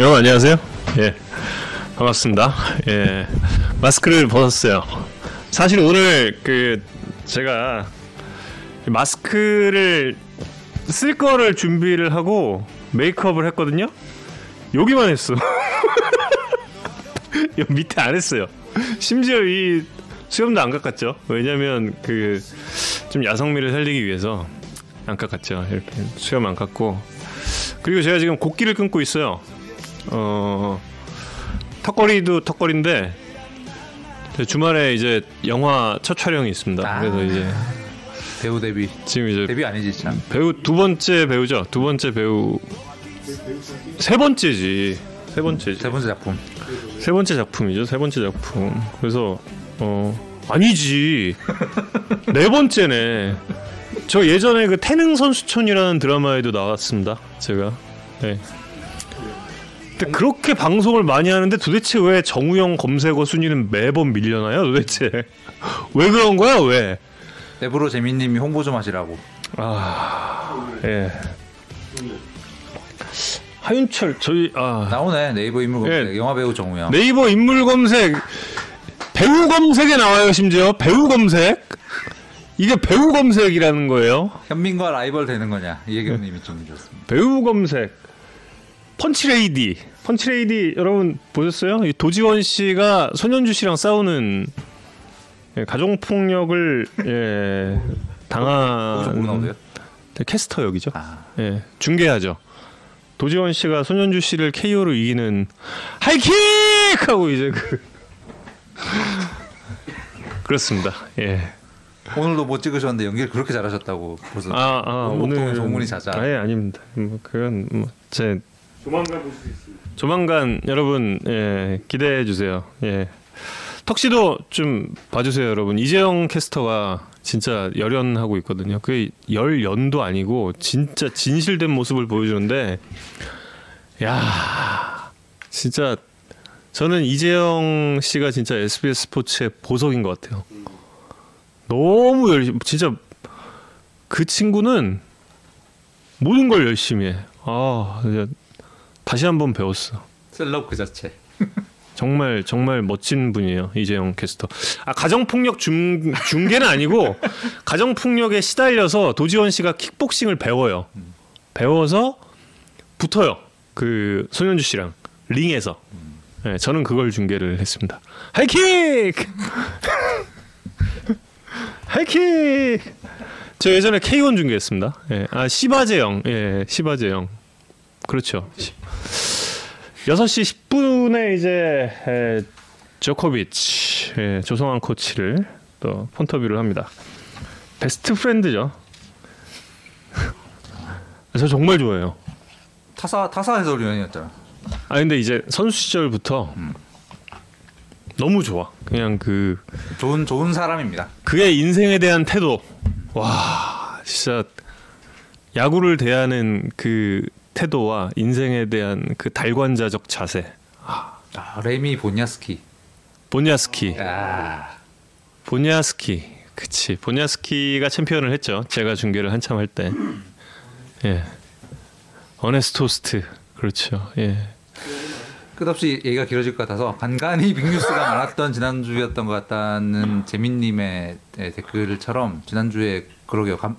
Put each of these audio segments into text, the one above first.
여러분 안녕하세요. 예. 반갑습니다. 예. 마스크를 벗었어요. 사실 오늘 그 제가 마스크를 쓸 거를 준비를 하고 메이크업을 했거든요. 여기만 했어. 여기 밑에 안 했어요. 심지어 이 수염도 안 깎았죠. 왜냐면 그 좀 야성미를 살리기 위해서 안 깎았죠. 이렇게 수염 안 깎고 그리고 제가 지금 곡기를 끊고 있어요. 어 턱걸이도 턱걸인데 주말에 이제 영화 첫 촬영이 있습니다. 아. 그래서 이제 배우 데뷔 지금 이제 데뷔 아니지 참 배우 두 번째 배우죠. 두 번째 배우 세 번째지. 세 번째지. 세 번째 작품 세 번째 작품이죠. 세 번째 작품. 그래서 어 아니지. 네 번째네. 저 예전에 그 태능 선수촌이라는 드라마에도 나왔습니다. 제가. 네. 근데 그렇게 방송을 많이 하는데 도대체 왜 정우영 검색어 순위는 매번 밀려나요? 도대체? 왜 그런 거야? 왜? 내부로 재민님이 홍보 좀 하시라고. 아, 예. 하윤철 저희 아. 나오네 네이버 인물 검색. 예. 영화 배우 정우영. 네이버 인물 검색. 배우 검색에 나와요 심지어. 배우 검색. 이게 배우 검색이라는 거예요? 현민과 라이벌 되는 거냐? 이혜경님이 좀 주셨습니다. 배우 검색. 펀치레이디 펀치레이디 여러분 보셨어요? 이 도지원 씨가 손현주 씨랑 싸우는 예, 가정폭력을 예, 당한? 캐스터 역이죠. 아 예, 중계하죠. 도지원 씨가 손현주 씨를 KO로 이기는 하이킥 하고 이제 그 그렇습니다. 예. 오늘도 못 찍으셨는데 연기를 그렇게 잘하셨다고 벌써 아, 아 오늘 소문이 자자. 아예 아닙니다. 뭐 그건 뭐제 조만간 볼 수 있습니다. 조만간 여러분 예, 기대해 주세요. 예. 턱시도 좀 봐주세요, 여러분. 이재영 캐스터가 진짜 열연하고 있거든요. 그 열연도 아니고 진짜 진실된 모습을 보여주는데, 야, 진짜 저는 이재영 씨가 진짜 SBS 스포츠의 보석인 것 같아요. 너무 열심히, 진짜 그 친구는 모든 걸 열심히 해. 아, 다시 한번 배웠어. 셀럽 그 자체 정말 정말 멋진 분이에요 이재영 캐스터. 아 가정 폭력 중 중계는 아니고 가정 폭력에 시달려서 도지원 씨가 킥복싱을 배워요. 배워서 붙어요. 그 손현주 씨랑 링에서. 네, 저는 그걸 중계를 했습니다. 하이킥! 하이킥! 저 예전에 K1 중계했습니다. 예. 아 시바제영, 예, 시바제영. 그렇죠. 6시 10분에 이제 에, 조코비치 예, 조성환 코치를 또 폰터뷰를 합니다. 베스트 프렌드죠. 저 정말 좋아해요. 타사 타사 해설위원이었잖아 아 근데 이제 선수 시절부터 너무 좋아. 그냥 그 좋은 좋은 사람입니다 그의 인생에 대한 태도. 와 진짜 야구를 대하는 그 태도와 인생에 대한 그 달관자적 자세. 아 레미 보냐스키. 보냐스키. 아. 보냐스키. 그치. 보냐스키가 챔피언을 했죠. 제가 중계를 한참 할 때. 예. 어네스토스트. 그렇죠. 예. 끝없이 얘기가 길어질 것 같아서 간간히 빅뉴스가 많았던 지난주였던 것 같다는 재민님의 예, 댓글처럼 지난주에 그러게요. 감...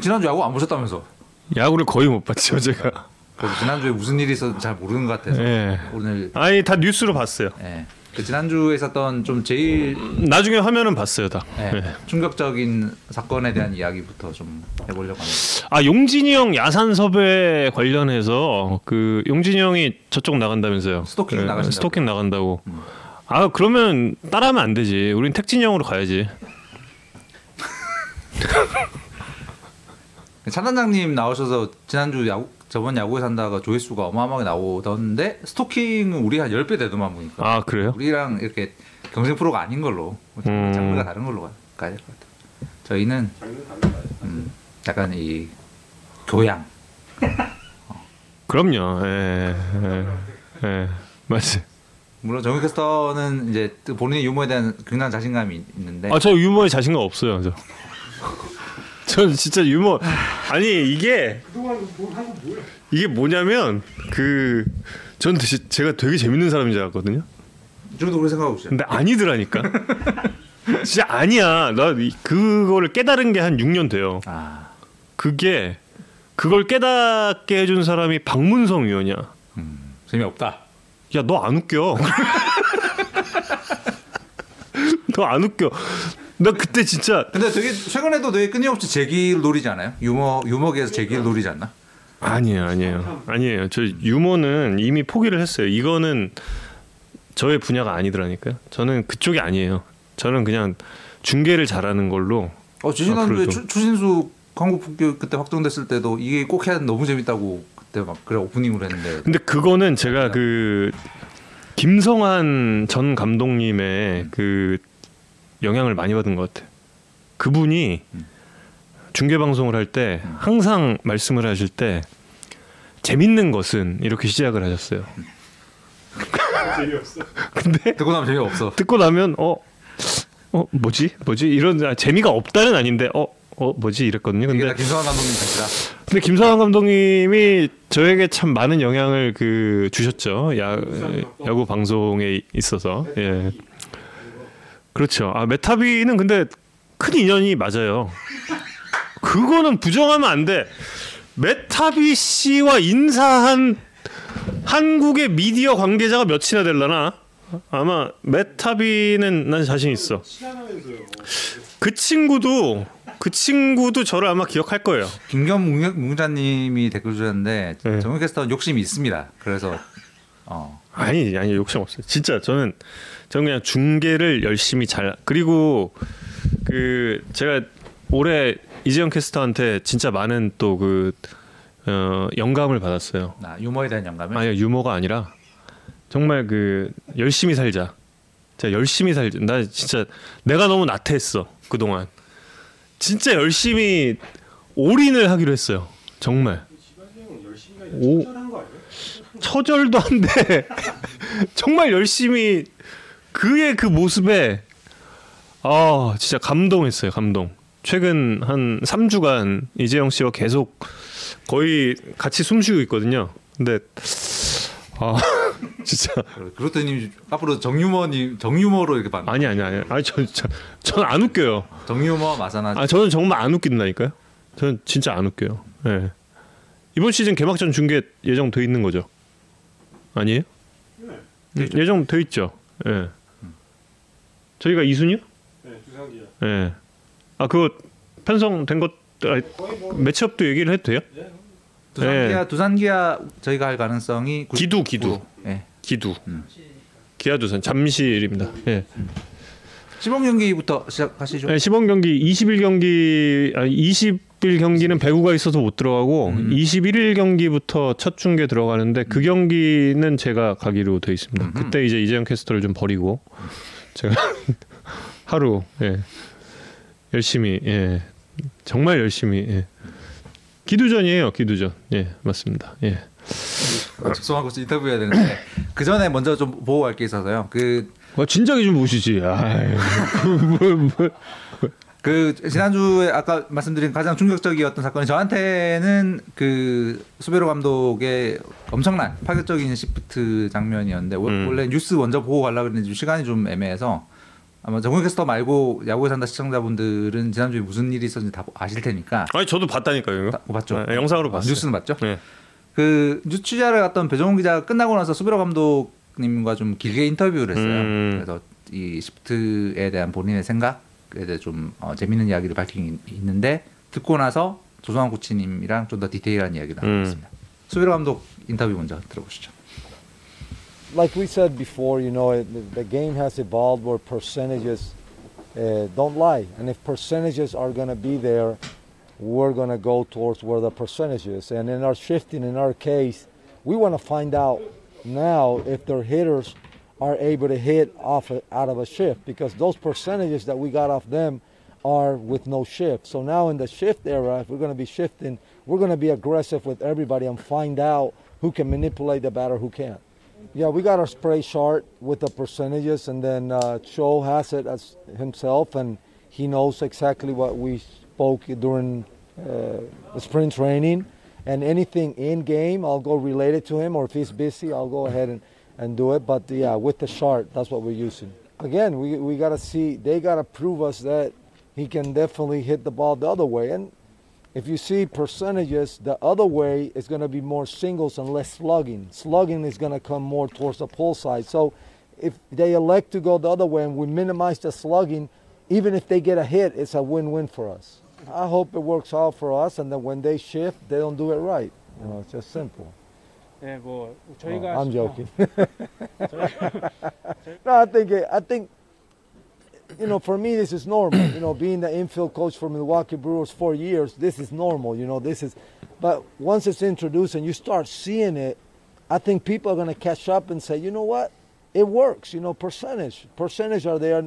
지난주 야구 안 보셨다면서 야구를 거의 못 봤죠 제가. 그래서 지난주에 무슨 일이 있었는지 잘 모르는 것 같아서 예. 오늘 아니 다 뉴스로 봤어요. 예, 그 지난주에 있었던 좀 제일 나중에 화면은 봤어요 다. 예, 예. 충격적인 사건에 대한 이야기부터 좀 해보려고 합니다. 아 용진이 형 야산 섭외 관련해서 그 용진이 형이 저쪽 나간다면서요. 스토킹 예, 나가신다고. 스토킹 나간다고. 아 그러면 따라하면 안 되지. 우린 택진이 형으로 가야지 찬단장님 나오셔서 지난주 야구 저번 야구에 산다가 조회수가 어마어마하게 나오던데 스토킹은 우리 한 10배 되더만 보니까 아 그래요 우리랑 이렇게 경쟁 프로가 아닌 걸로 음. 장르가 다른 걸로 가- 가야 될 것 같아요. 저희는 음, 약간 이 교양 그럼요 예, 예, 예. 맞지 물론 정규 캐스터는 이제 또 본인의 유머에 대한 굉장한 자신감이 있는데 아 저 유머에 자신감 없어요. 저. 전 진짜 유머 아니 이게 이게 뭐냐면 그 전 제가 되게 재밌는 사람인 줄 알았거든요. 저도 그렇게 생각하고 있어요. 근데 아니더라니까. 진짜 아니야. 나 이- 그거를 깨달은 게 한 6년 돼요. 아, 그게 그걸 깨닫게 해준 사람이 박문성 의원이야. 재미없다. 야 너 안 웃겨. 너 안 웃겨. 나 그때 진짜 근데 되게 최근에도 되게 끊임없이 제기를 노리지 않아요? 유머 유머계에서 제기를 노리지 않나? 아니에요, 아니에요, 아니에요. 저 유머는 이미 포기를 했어요. 이거는 저의 분야가 아니더라니까요. 저는 그쪽이 아니에요. 저는 그냥 중계를 잘하는 걸로. 어 지난주에. 추, 추신수 한국 그때 확정됐을 때도 이게 꼭 해야 너무 재밌다고 그때 막 그래 오프닝으로 했는데 근데 그거는 제가 그 김성한 전 감독님의 그 영향을 많이 받은 것 같아요. 그분이 중계 방송을 할 때 항상 말씀을 하실 때 재밌는 것은 이렇게 시작을 하셨어요. 근데 듣고 나면 재미없어. 듣고 나면 어, 어 뭐지 뭐지 이런 아, 재미가 없다는 아닌데 어, 어 뭐지 이랬거든요. 근데 다 김성환 감독님 탓이다. 근데 김성환 감독님이 저에게 참 많은 영향을 그 주셨죠. 야, 야구 방송에 있어서. 예. 그렇죠. 아, 메타비는 근데 큰 인연이 맞아요. 그거는 부정하면 안 돼. 메타비 씨와 인사한 한국의 미디어 관계자가 몇이나 될라나? 아마 메타비는 난 자신 있어. 그 친구도 그 친구도 저를 아마 기억할 거예요. 김겸 뭉자님이 댓글 주셨는데 네. 정우 캐스터는 욕심이 있습니다. 그래서 어 아니 아니 욕심 없어요. 진짜 저는 저는 그냥 중계를 열심히 잘 그리고 그 제가 올해 이재영 캐스터한테 진짜 많은 또그 어, 영감을 받았어요. 나 유머에 대한 영감을 아니 유머가 아니라 정말 그 열심히 살자. 진짜 열심히 살자. 나 진짜 내가 너무 나태했어 그 동안. 진짜 열심히 올인을 하기로 했어요. 정말. 오, 처절도 한데 정말 열심히 그의 그 모습에 아 진짜 감동했어요 감동. 최근 한 3주간 이재영 씨와 계속 거의 같이 숨쉬고 있거든요. 근데 아 진짜. 그렇더니 앞으로 정유머님 정유머로 이렇게 반 아니 아니 아니. 아니 저저안 웃겨요. 정유머 마사나 아 저는 정말 안 웃긴다니까요? 저는 진짜 안 웃겨요. 예. 이번 시즌 개막전 중계 예정돼 있는 거죠? 아니에요? 예정돼 있죠. 예 저희가 2순위요 네, 두산기야. 예. 아 그거 편성된 것 아, 매치업도 얘기를 해도 돼요? 두산기아 네. 두산기아 저희가 할 가능성이 구- 기두 기두. 예. 기두 음. 기아 두산 잠실입니다. 예. 시범 경기부터 시작하시죠. 네, 시범 경기 20일 경기 아 20일 경기는 배구가 있어서 못 들어가고 음. 21일 경기부터 첫 중계 들어가는데 그 경기는 제가 가기로 돼 있습니다. 음. 그때 이제 이재영 캐스터를 좀 버리고 제가 하루 예. 열심히 예. 정말 열심히 예. 기두전이에요, 기두전. 예, 맞습니다. 예. 죄송하고 인터뷰해야 되는데 그 전에 먼저 좀 보고 갈게 있어서요. 그 와, 진작에 좀 보시지. 아유, 뭐, 뭐. 그 지난주에 아까 말씀드린 가장 충격적이었던 사건이 저한테는 그 수베로 감독의 엄청난 파격적인 shift 장면이었는데 워- 음. 원래 뉴스 먼저 보고 가려고 했는데 시간이 좀 애매해서 아마 정우 캐스터 말고 야구에 산다 시청자분들은 지난주에 무슨 일이 있었는지 다 아실 테니까 아니 저도 봤다니까요. 다 봤죠. 아, 영상으로 아, 봤어요. 뉴스는 봤죠. 네. 그 뉴스 취재를 갔던 배정훈 기자가 끝나고 나서 수베로 감독님과 좀 길게 인터뷰를 했어요. 음. 그래서 이 시프트에 대한 본인의 생각에 대해 좀 어, 재밌는 이야기를 밝힌 게 있는데 듣고 나서 조성환 코치님이랑 좀 더 디테일한 이야기를 음. 나누겠습니다. 수비로 감독 인터뷰 먼저 들어보시죠. like we said before, you know, the game has evolved where percentages uh, don't lie. And if percentages are going to be there, we're going to go towards where the percentage is. And in our shifting, in our case, we want to find out now if their hitters are able to hit off a, out of a shift because those percentages that we got off them are with no shift. So now in the shift era, if we're going to be shifting, we're going to be aggressive with everybody and find out who can manipulate the batter, who can't. Yeah, we got our spray chart with the percentages, and then uh, Cho has it as himself, and he knows exactly what we spoke during uh, the spring training. and anything in game, I'll go relate it to him, or if he's busy, I'll go ahead and, and do it. But yeah, with the chart, that's what we're using. Again, we we gotta see. They gotta prove us that he can definitely hit the ball the other way. And if you see percentages, the other way is going to be more singles and less slugging. Slugging is going to come more towards the pull side. So if they elect to go the other way and we minimize the slugging, even if they get a hit, it's a win-win for us. I hope it works out for us, and then when they shift, they don't do it right. You know, it's just simple. 네, 뭐 Oh, 저희가 I'm joking. no, I think it, I think you know for me this is normal. You know, being the infield coach for Milwaukee Brewers four years, this is normal. You know, this is. But once it's introduced and you start seeing it, I think people are going to catch up and say, you know what, it works. You know, percentage percentage are there.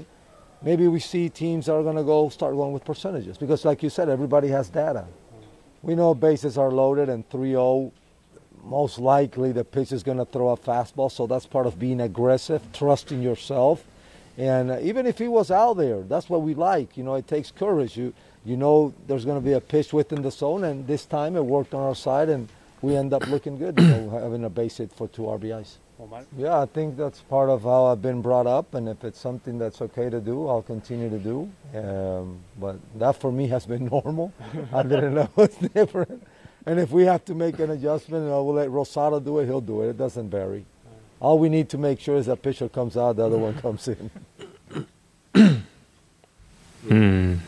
Maybe we see teams that are going to go start going with percentages because, like you said, everybody has data. We know bases are loaded and 3-0 most likely the pitch is going to throw a fastball, so that's part of being aggressive, trusting yourself. And uh, even if he was out there, that's what we like. You know, it takes courage. You you know there's going to be a pitch within the zone, and this time it worked on our side, and we end up looking good, you know, having a base hit for two RBIs. Yeah, I think that's part of how I've been brought up, and if it's something that's okay to do, I'll continue to do. Um, but that for me has been normal. I didn't know it's different. And if we have to make an adjustment, uh, we'll let Rosado do it. He'll do it. It doesn't vary. All we need to make sure is that pitcher comes out, the other one comes in. 음.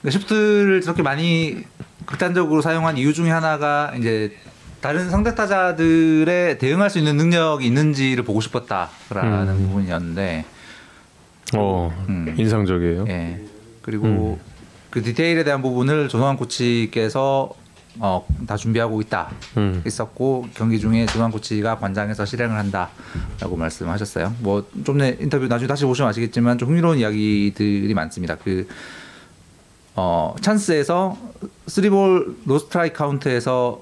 그러니까 시프트를 저렇게 많이 극단적으로 사용한 이유 중에 하나가 이제 다른 상대 타자들에 대응할 수 있는 능력이 있는지를 보고 싶었다라는 음. 부분이었는데 어, 음. 인상적이에요. 예. 그리고 그 디테일에 대한 부분을 조성환 코치께서 어, 다 준비하고 있다 음. 있었고 경기 중에 조성환 코치가 관장에서 실행을 한다라고 말씀하셨어요. 뭐 좀 전에 인터뷰 나중에 다시 보시면 아시겠지만 좀 흥미로운 이야기들이 많습니다. 그 어, 찬스에서 쓰리볼 노스트라이크 카운트에서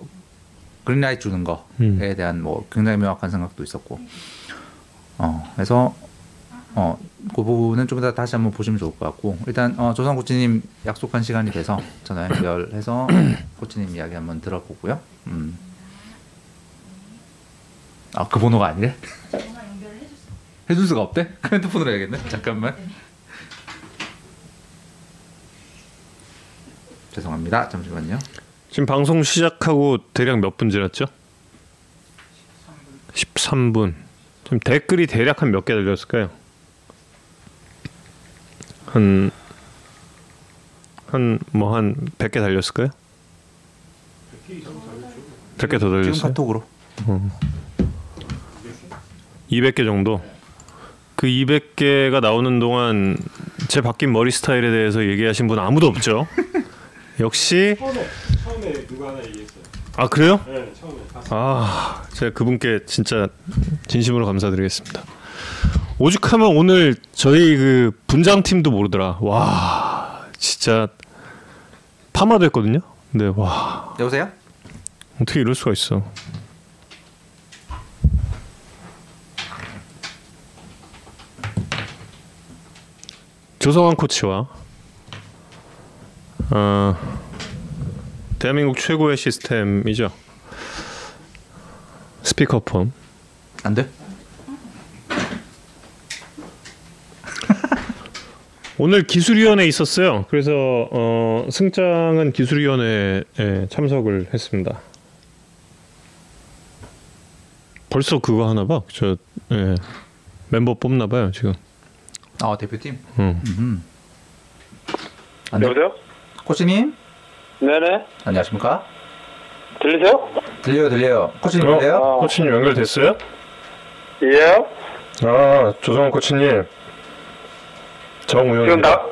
그린라이트 주는 거에 음. 대한 뭐 굉장히 명확한 생각도 있었고 어 그래서 어 그 부분은 좀 이따 다시 한번 보시면 좋을 것 같고 일단 어, 조상 코치님 약속한 시간이 돼서 전화 연결해서 코치님 이야기 한번 들어보고요. 음. 아그 번호가 아니래? 해줄 수가 없대? 핸드폰으로 해야겠네. 잠깐만. 죄송합니다. 잠시만요. 지금 방송 시작하고 대략 몇 분 지났죠? 13분. 지금 댓글이 대략 한 몇 개 달렸을까요? 한 한 뭐 한 100개 달렸을까요? 100개 더 지금 달렸어요? 카톡으로. 200개 정도. 그 200개가 나오는 동안 제 바뀐 머리 스타일에 대해서 얘기하신 분 아무도 없죠. 역시 처음에 처음에 누가 하나 얘기했어요. 아 그래요? 네, 처음에 봤어요. 아 제가 그분께 진짜 진심으로 감사드리겠습니다. 오죽하면 오늘 저희 그 분장팀도 모르더라. 와 진짜 파마됐거든요. 근데 와 여보세요? 어떻게 이럴 수가 있어. 조성환 코치와 어, 대한민국 최고의 시스템이죠. 스피커폰. 안 돼? 오늘 기술위원회 있었어요. 그래서 어, 승장은 기술위원회에 참석을 했습니다. 벌써 그거 하나 봐. 저 예, 멤버 뽑나 봐요 지금. 아 대표팀. 응. 음. 안 돼? 여보세요? 코치님 네네. 안녕하십니까? 들리세요? 들려요 들려요. 코치님 어? 들려요? 어. 코치님 연결됐어요? 예. 아 조성원 코치님. 정우영. 지금 나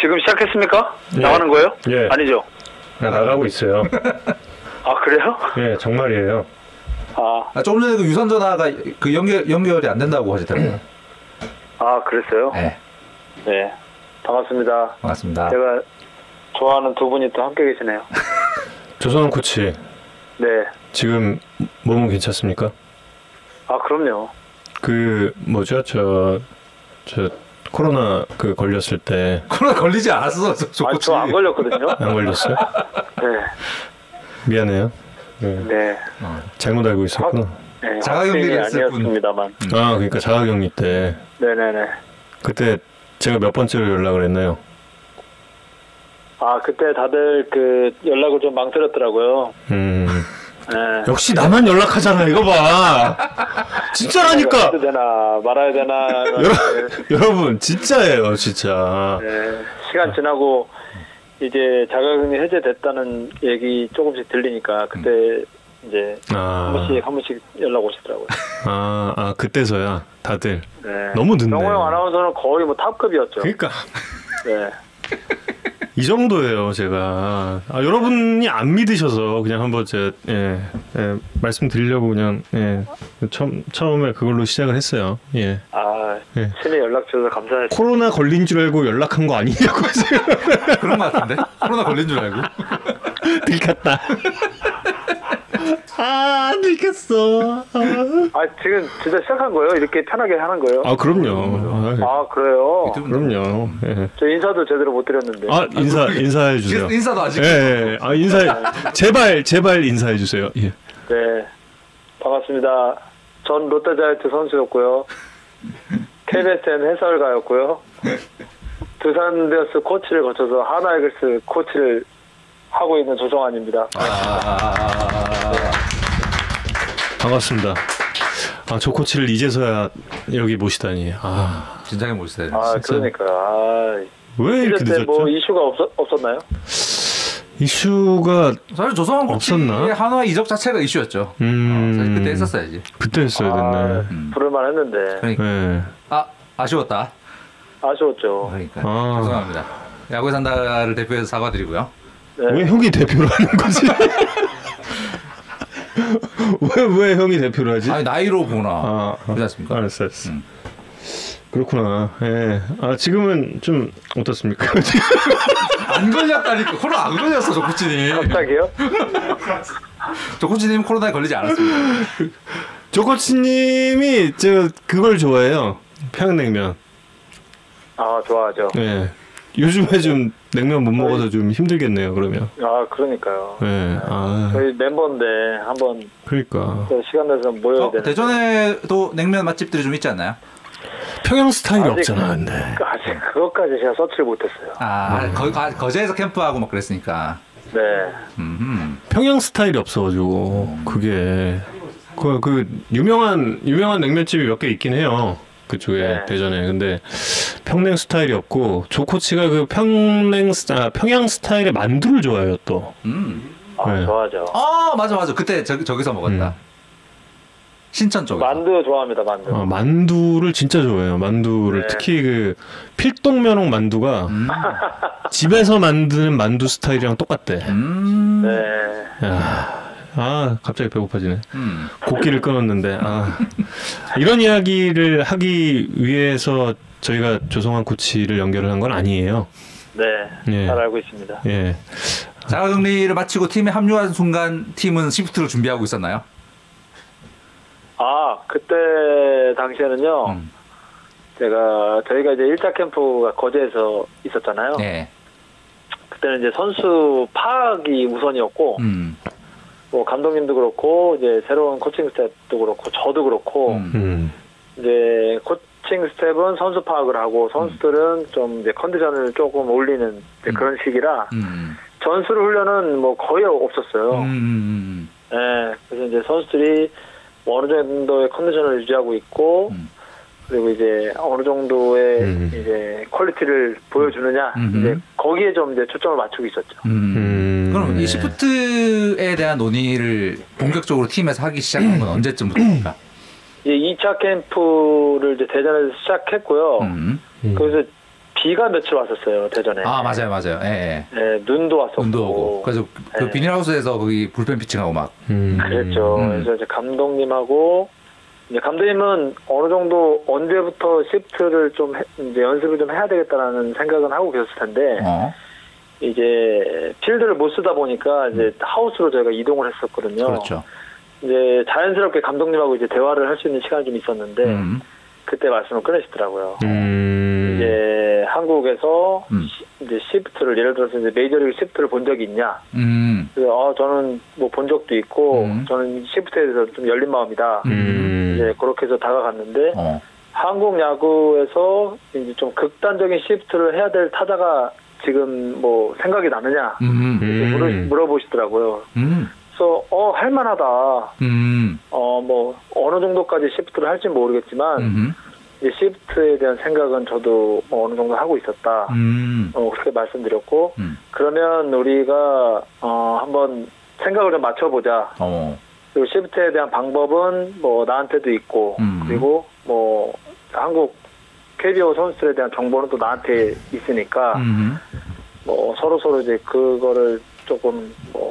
지금 시작했습니까? 예. 나가는 거예요? 예. 아니죠. 나가고 있어요. 아 그래요? 예 정말이에요. 아, 아, 조금 전에 그 유선 전화가 그 연결 연결이 안 된다고 하시더라고요. 아 그랬어요? 네, 네. 반갑습니다. 반갑습니다. 제가 좋아하는 두 분이 또 함께 계시네요. 조성원 코치 네. 지금 몸은 괜찮습니까? 아 그럼요. 그 뭐죠 저 저 코로나 그 걸렸을 때안 코로나 걸리지 않았어, 아. 저 안 걸렸거든요. 걸렸어요? 네. 미안해요. 네. 네. 잘못 알고 있었구나. 네 자가격리를 학생이 했을 뿐. 아니었습니다만. 아 그러니까 자가격리 때 네네네. 그때 제가 몇 번째로 연락을 했나요? 아 그때 다들 그 연락을 좀 망설였더라고요. 음 네. 역시 나만 연락하잖아 이거 봐 진짜라니까 되나 말아야 되나. 여러, 여러분 진짜예요 진짜 네. 시간 지나고 이제 자가격리 해제됐다는 얘기 조금씩 들리니까 그때 이제 한 아, 번씩 한 번씩 연락 오시더라고요. 아, 아 그때서야 다들 네. 너무 늦네. 정호영 아나운서는 거의 뭐 탑급이었죠. 그러니까 네. 이 정도예요 제가. 아, 여러분이 안 믿으셔서 그냥 한번 제가 예, 예, 말씀드리려고 그냥 예, 처음 처음에 그걸로 시작을 했어요. 예. 아 네. 신의 연락 주셔서 감사해요. 코로나 걸린 줄 알고 연락한 거 아니냐고 그런 것 같은데? 코로나 걸린 줄 알고? 들켰다 아 들켰어 아 지금 진짜 시작한 거예요? 이렇게 편하게 하는 거예요? 아 그럼요 아, 아 그래요? 그럼요 예. 저 인사도 제대로 못 드렸는데. 아 인사 인사해 주세요 인사도 아직 예, 예. 아 인사 제발 제발 인사해 주세요 예. 네. 반갑습니다. 전 롯데자이언트 선수였고요. KBSN 해설가였고요. 두산 베어스 코치를 거쳐서 하나이글스 코치를 하고 있는 조정환입니다. 반갑습니다. 아, 조 코치를 이제서야 여기 모시다니. 아, 진작에 모셨어야 아. 그러니까 아, 왜 이렇게 이때 늦었죠? 뭐 이슈가 없었, 없었나요? 이슈가 사실 조성환 없었나? 코치의 한화 이적 자체가 이슈였죠. 음, 사실 그때 했었어야지. 그때 했어야 아, 됐네. 음. 부를만 했는데 그러니까 네. 아 아쉬웠다. 아쉬웠죠. 그러니까 아. 죄송합니다. 야구의 산다를 대표해서 사과드리고요. 네. 왜 형이 대표를 하는 거지? 왜, 왜 형이 대표를 하지? 아니 나이로 보나 아, 그렇지 않습니까? 알았어, 알았어. 음. 그렇구나. 예. 아, 지금은 좀 어떻습니까? 안 걸렸다니까 코로나 안 걸렸어 조 코치님. 갑자기요? 조 코치님 코로나에 걸리지 않았습니다. 조 코치님이 저 그걸 좋아해요. 평양냉면. 아 좋아하죠. 예. 요즘에 좀 냉면 못 먹어서 좀 힘들겠네요. 그러면. 아 그러니까요. 예. 아, 저희 멤버인데 한번 그러니까 또 시간 내서 모여야 어, 되는데 대전에도 냉면 맛집들이 좀 있지 않나요? 평양 스타일이 아직- 없잖아. 근데. 아직 그것까지 제가 서치를 못했어요. 아 거, 아, 거제에서 캠프하고 막 그랬으니까. 네. 음. 평양 스타일이 없어가지고 그게 그, 그 유명한 유명한 냉면집이 몇 개 있긴 해요. 그쪽에 네. 대전에 근데 평냉 스타일이 없고 조 코치가 그 평냉 스- 아, 평양 스타일의 만두를 좋아해요 또. 음. 아 네. 좋아하죠. 어 맞아 맞아 그때 저기 저기서 먹었다. 음. 신천 쪽에. 만두 좋아합니다 만두. 어, 만두를 진짜 좋아해요. 만두를 네. 특히 그 필동면옥 만두가 음. 집에서 만드는 만두 스타일이랑 똑같대. 음. 네. 야, 아 갑자기 배고파지네. 음. 곡기를 끊었는데 아 이런 이야기를 하기 위해서 저희가 조성환 코치를 연결을 한 건 아니에요. 네. 예. 잘 알고 있습니다. 예. 자가 격리를 마치고 팀에 합류한 순간 팀은 시프트를 준비하고 있었나요? 아 그때 당시에는요. 음. 제가 저희가 이제 1차 캠프가 거제에서 있었잖아요. 네. 그때는 이제 선수 파악이 우선이었고 음. 뭐 감독님도 그렇고 이제 새로운 코칭 스태프도 그렇고 저도 그렇고 음. 음. 이제 코칭 스태프는 선수 파악을 하고 선수들은 좀 이제 컨디션을 조금 올리는 이제 음. 그런 시기라 음. 전술 훈련은 뭐 거의 없었어요. 예, 그래서 이제 선수들이 뭐 어느 정도의 컨디션을 유지하고 있고 음. 그리고 이제 어느 정도의 음. 이제 quality를 보여주느냐 음흠. 이제 거기에 좀 이제 초점을 맞추고 있었죠. 음. 음. 그럼 네. 이 시프트에 대한 논의를 본격적으로 팀에서 하기 시작한 건 언제쯤부터입니까? 이제 2차 캠프를 이제 대전에서 시작했고요. 음. 음. 그래서 비가 며칠 왔었어요 대전에. 아 맞아요 맞아요. 예. 예. 예, 눈도 왔었고. 눈도 오고 그래서 그 네. 비닐하우스에서 거기 불펜 피칭하고 막 음. 그랬죠. 음. 그래서 이제 감독님하고 이제 감독님은 어느 정도 언제부터 시프트를 좀 해- 이제 연습을 좀 해야 되겠다라는 생각은 하고 계셨을 텐데 어. 이제 필드를 못 쓰다 보니까 이제 하우스로 저희가 이동을 했었거든요. 음. 그렇죠. 이제 자연스럽게 감독님하고 이제 대화를 할 수 있는 시간이 좀 있었는데 음. 그때 말씀을 꺼내시더라고요. 음. 이제 한국에서 음. 시- 이제 시프트를 예를 들어서 이제 메이저리그 시프트를 본 적이 있냐? 음. 음. 그래서 어, 저는 뭐 본 적도 있고 음. 저는 시프트에 대해서 좀 열린 마음이다. 음. 이제 그렇게 해서 다가갔는데 어. 한국 야구에서 이제 좀 극단적인 시프트를 해야 될 타자가 지금 뭐 생각이 나느냐 음. 물어, 음. 물어보시더라고요. 음. 그래서 어 할만하다. 음. 어뭐 어느 정도까지 시프트를 할지 모르겠지만 음. 이제 시프트에 대한 생각은 저도 뭐 어느 정도 하고 있었다. 음. 어, 그렇게 말씀드렸고 음. 그러면 우리가 어 한번 생각을 좀 맞춰보자. 어. 그리고 시프트에 대한 방법은 뭐 나한테도 있고 음. 그리고 뭐 한국 KBO 선수들에 대한 정보는 또 나한테 있으니까 음. 뭐 서로 서로 이제 그거를 조금 뭐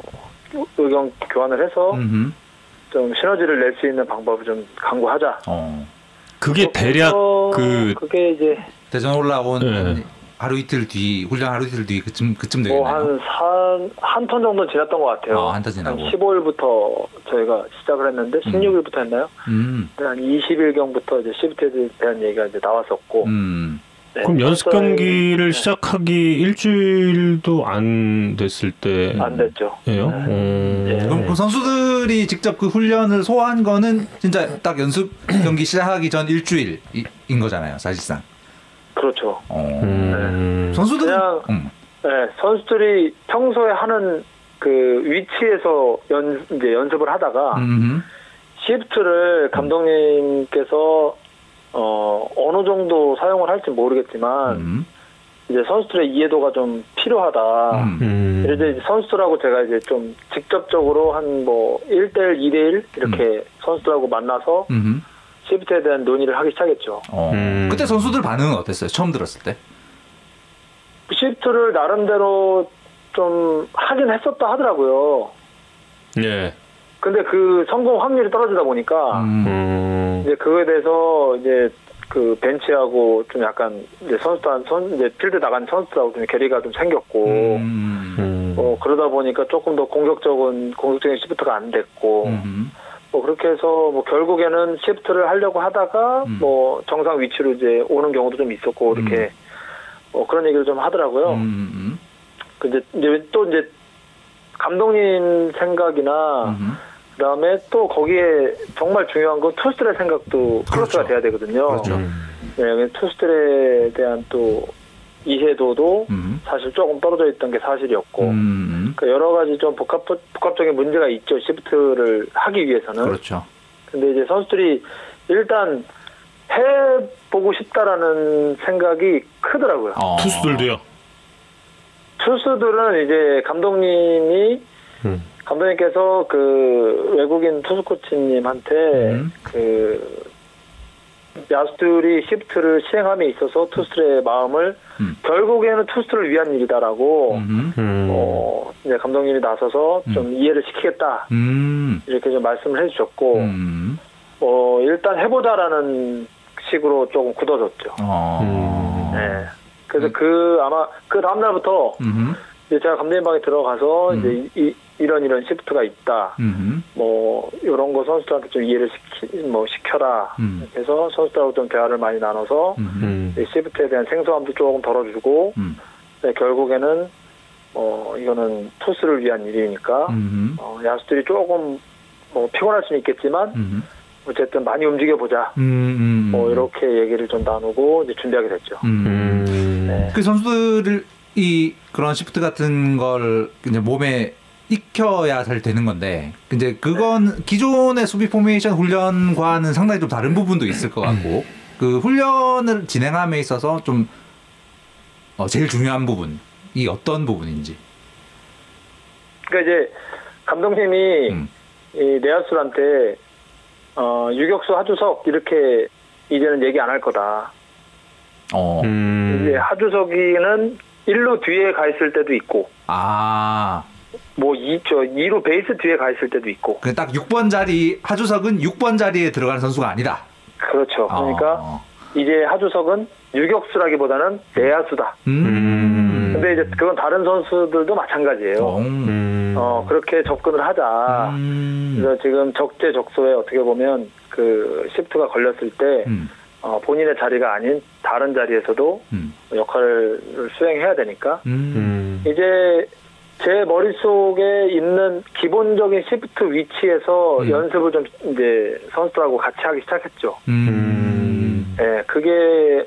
의견 교환을 해서 음. 좀 시너지를 낼 수 있는 방법을 좀 강구하자. 어. 그게 대략 그 그게 이제 대전 올라온 네. 하루 이틀 뒤 훈련 하루 이틀 뒤 그쯤 그쯤 되겠네요. 뭐한한 턴 정도 지났던 것 같아요. 어, 한턴 지나고. 15일부터 저희가 시작을 했는데 16일부터 했나요? 음. 한 20일 경부터 이제 시프트에 대한 얘기가 이제 나왔었고. 음. 네, 그럼 연습 경기를 네, 시작하기 일주일도 안 됐을 때예요? 안 됐죠. 음. 네. 그럼 그 선수들이 직접 그 훈련을 소화한 거는 진짜 딱 연습 경기 시작하기 전 일주일인 거잖아요, 사실상. 그렇죠. 어. 음. 선수들은 그냥- 음. 네, 선수들이 평소에 하는 그 위치에서 연 이제 연습을 하다가 음. 시프트를 감독님께서 어 어느 정도 사용을 할지 모르겠지만 음. 이제 선수들의 이해도가 좀 필요하다. 음. 음. 이제 선수들하고 제가 이제 좀 직접적으로 한 뭐 1대1, 2대1 이렇게 선수들하고 만나서 음. 시프트에 대한 논의를 하기 시작했죠. 어. 음. 그때 선수들 반응은 어땠어요? 처음 들었을 때? 시프트를 나름대로 좀 하긴 했었다 하더라고요. 예. 근데 그 성공 확률이 떨어지다 보니까 음. 음. 이제 그거에 대해서 이제 그 벤치하고 좀 약간 이제 선수단 선 이제 필드 나간 선수들하고 좀 괴리가 좀 생겼고 음. 음. 어 그러다 보니까 조금 더 공격적인 공격적인 시프트가 안 됐고 음. 뭐 그렇게 해서 뭐 결국에는 시프트를 하려고 하다가 음. 뭐 정상 위치로 이제 오는 경우도 좀 있었고 이렇게 뭐 그런 얘기를 좀 하더라고요. 음. 근데 이제 또 이제 감독님 생각이나 음. 그다음에 또 거기에 정말 중요한 건 투수들의 생각도 플러스가 그렇죠. 돼야 되거든요. 그렇죠. 음. 네, 투수들에 대한 또 이해도도 음. 사실 조금 떨어져 있던 게 사실이었고 음. 그 여러 가지 좀 복합 복합적인 문제가 있죠 시프트를 하기 위해서는. 그렇죠. 근데 이제 선수들이 일단 해 보고 싶다라는 생각이 크더라고요. 어. 투수들도요. 투수들은 이제 감독님이 음. 감독님께서 그 외국인 투수 코치님한테 음. 그 야수들이 시프트를 시행함에 있어서 투수들의 마음을 음. 결국에는 투수들을 위한 일이다라고 음. 음. 어 이제 감독님이 나서서 좀 이해를 시키겠다 음. 이렇게 좀 말씀을 해주셨고 음. 어 일단 해보자라는 식으로 조금 굳어졌죠. 어. 음. 네. 그래서 그 아마 그 다음 날부터 음. 이제 제가 감독님 방에 들어가서 음. 이제 이, 런 이런 시프트가 있다. 음. 뭐 이런 거 선수들한테 좀 이해를 시키 뭐 시켜라. 음. 그래서 선수들하고 좀 대화를 많이 나눠서 음. 음. 이 시프트에 대한 생소함도 조금 덜어주고 음. 네, 결국에는 어 이거는 투수를 위한 일이니까 음. 어, 야수들이 조금 뭐 피곤할 수는 있겠지만 음. 어쨌든 많이 움직여 보자. 음. 뭐 이렇게 얘기를 좀 나누고 이제 준비하게 됐죠. 음. 음. 네. 그 선수들을 이 그런 시프트 같은 걸 이제 몸에 익혀야 잘 되는 건데 이제 그건 기존의 수비 포메이션 훈련과는 상당히 좀 다른 부분도 있을 것 같고 그 훈련을 진행함에 있어서 좀 어, 제일 중요한 부분 이 어떤 부분인지. 그러니까 이제 감독님이 음. 이 내야수한테 어, 유격수 하주석 이렇게 이제는 얘기 안 할 거다. 어. 음. 이제 하주석이는 1루 뒤에 가 있을 때도 있고 아. 뭐 2, 저 2루 베이스 뒤에 가 있을 때도 있고 그딱 6번 자리 하주석은 6번 자리에 들어가는 선수가 아니다. 그렇죠. 그러니까 어. 이제 하주석은 유격수라기보다는 내야수다. 음. 근데 이제 그건 다른 선수들도 마찬가지예요. 어. 음. 어, 그렇게 접근을 하자. 음. 그래서 지금 적재적소에 어떻게 보면 그 시프트가 걸렸을 때 음. 어, 본인의 자리가 아닌 다른 자리에서도 음. 역할을 수행해야 되니까 음. 음. 이제 제 머릿속에 있는 기본적인 시프트 위치에서 음. 연습을 좀 이제 선수들하고 같이 하기 시작했죠. 음. 예, 그게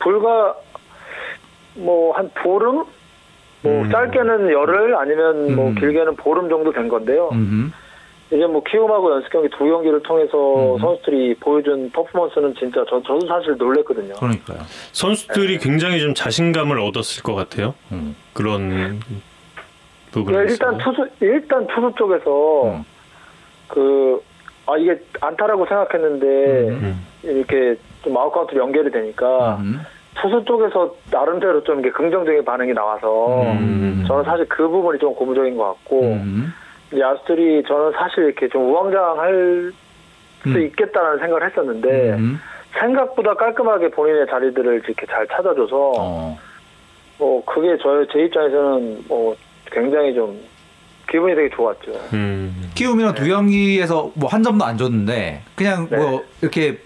불과 뭐 한 보름? 뭐 음. 짧게는 열흘 아니면 뭐 음. 길게는 보름 정도 된 건데요. 음. 이제 뭐 키움하고 연습 경기 두 경기를 통해서 음. 선수들이 보여준 퍼포먼스는 진짜 저, 저도 사실 놀랬거든요. 그러니까요. 선수들이 굉장히 좀 자신감을 얻었을 것 같아요. 음. 그런 부분에 네, 일단. 투수 일단 투수 쪽에서 음. 그아 이게 안타라고 생각했는데 음. 이렇게 좀 아웃카운트로 연결이 되니까 음. 투수 쪽에서 나름대로 좀 이게 긍정적인 반응이 나와서 음. 저는 사실 그 부분이 좀 고무적인 것 같고 음. 야수들이 저는 사실 이렇게 좀 우왕좌왕할 수 음. 있겠다는 생각을 했었는데 음. 생각보다 깔끔하게 본인의 자리들을 이렇게 잘 찾아줘서 어. 뭐 그게 저 제 입장에서는 뭐 굉장히 좀 기분이 되게 좋았죠. 음. 키움이랑 두 경기에서 뭐 한 점도 안 줬는데 그냥 네. 뭐 이렇게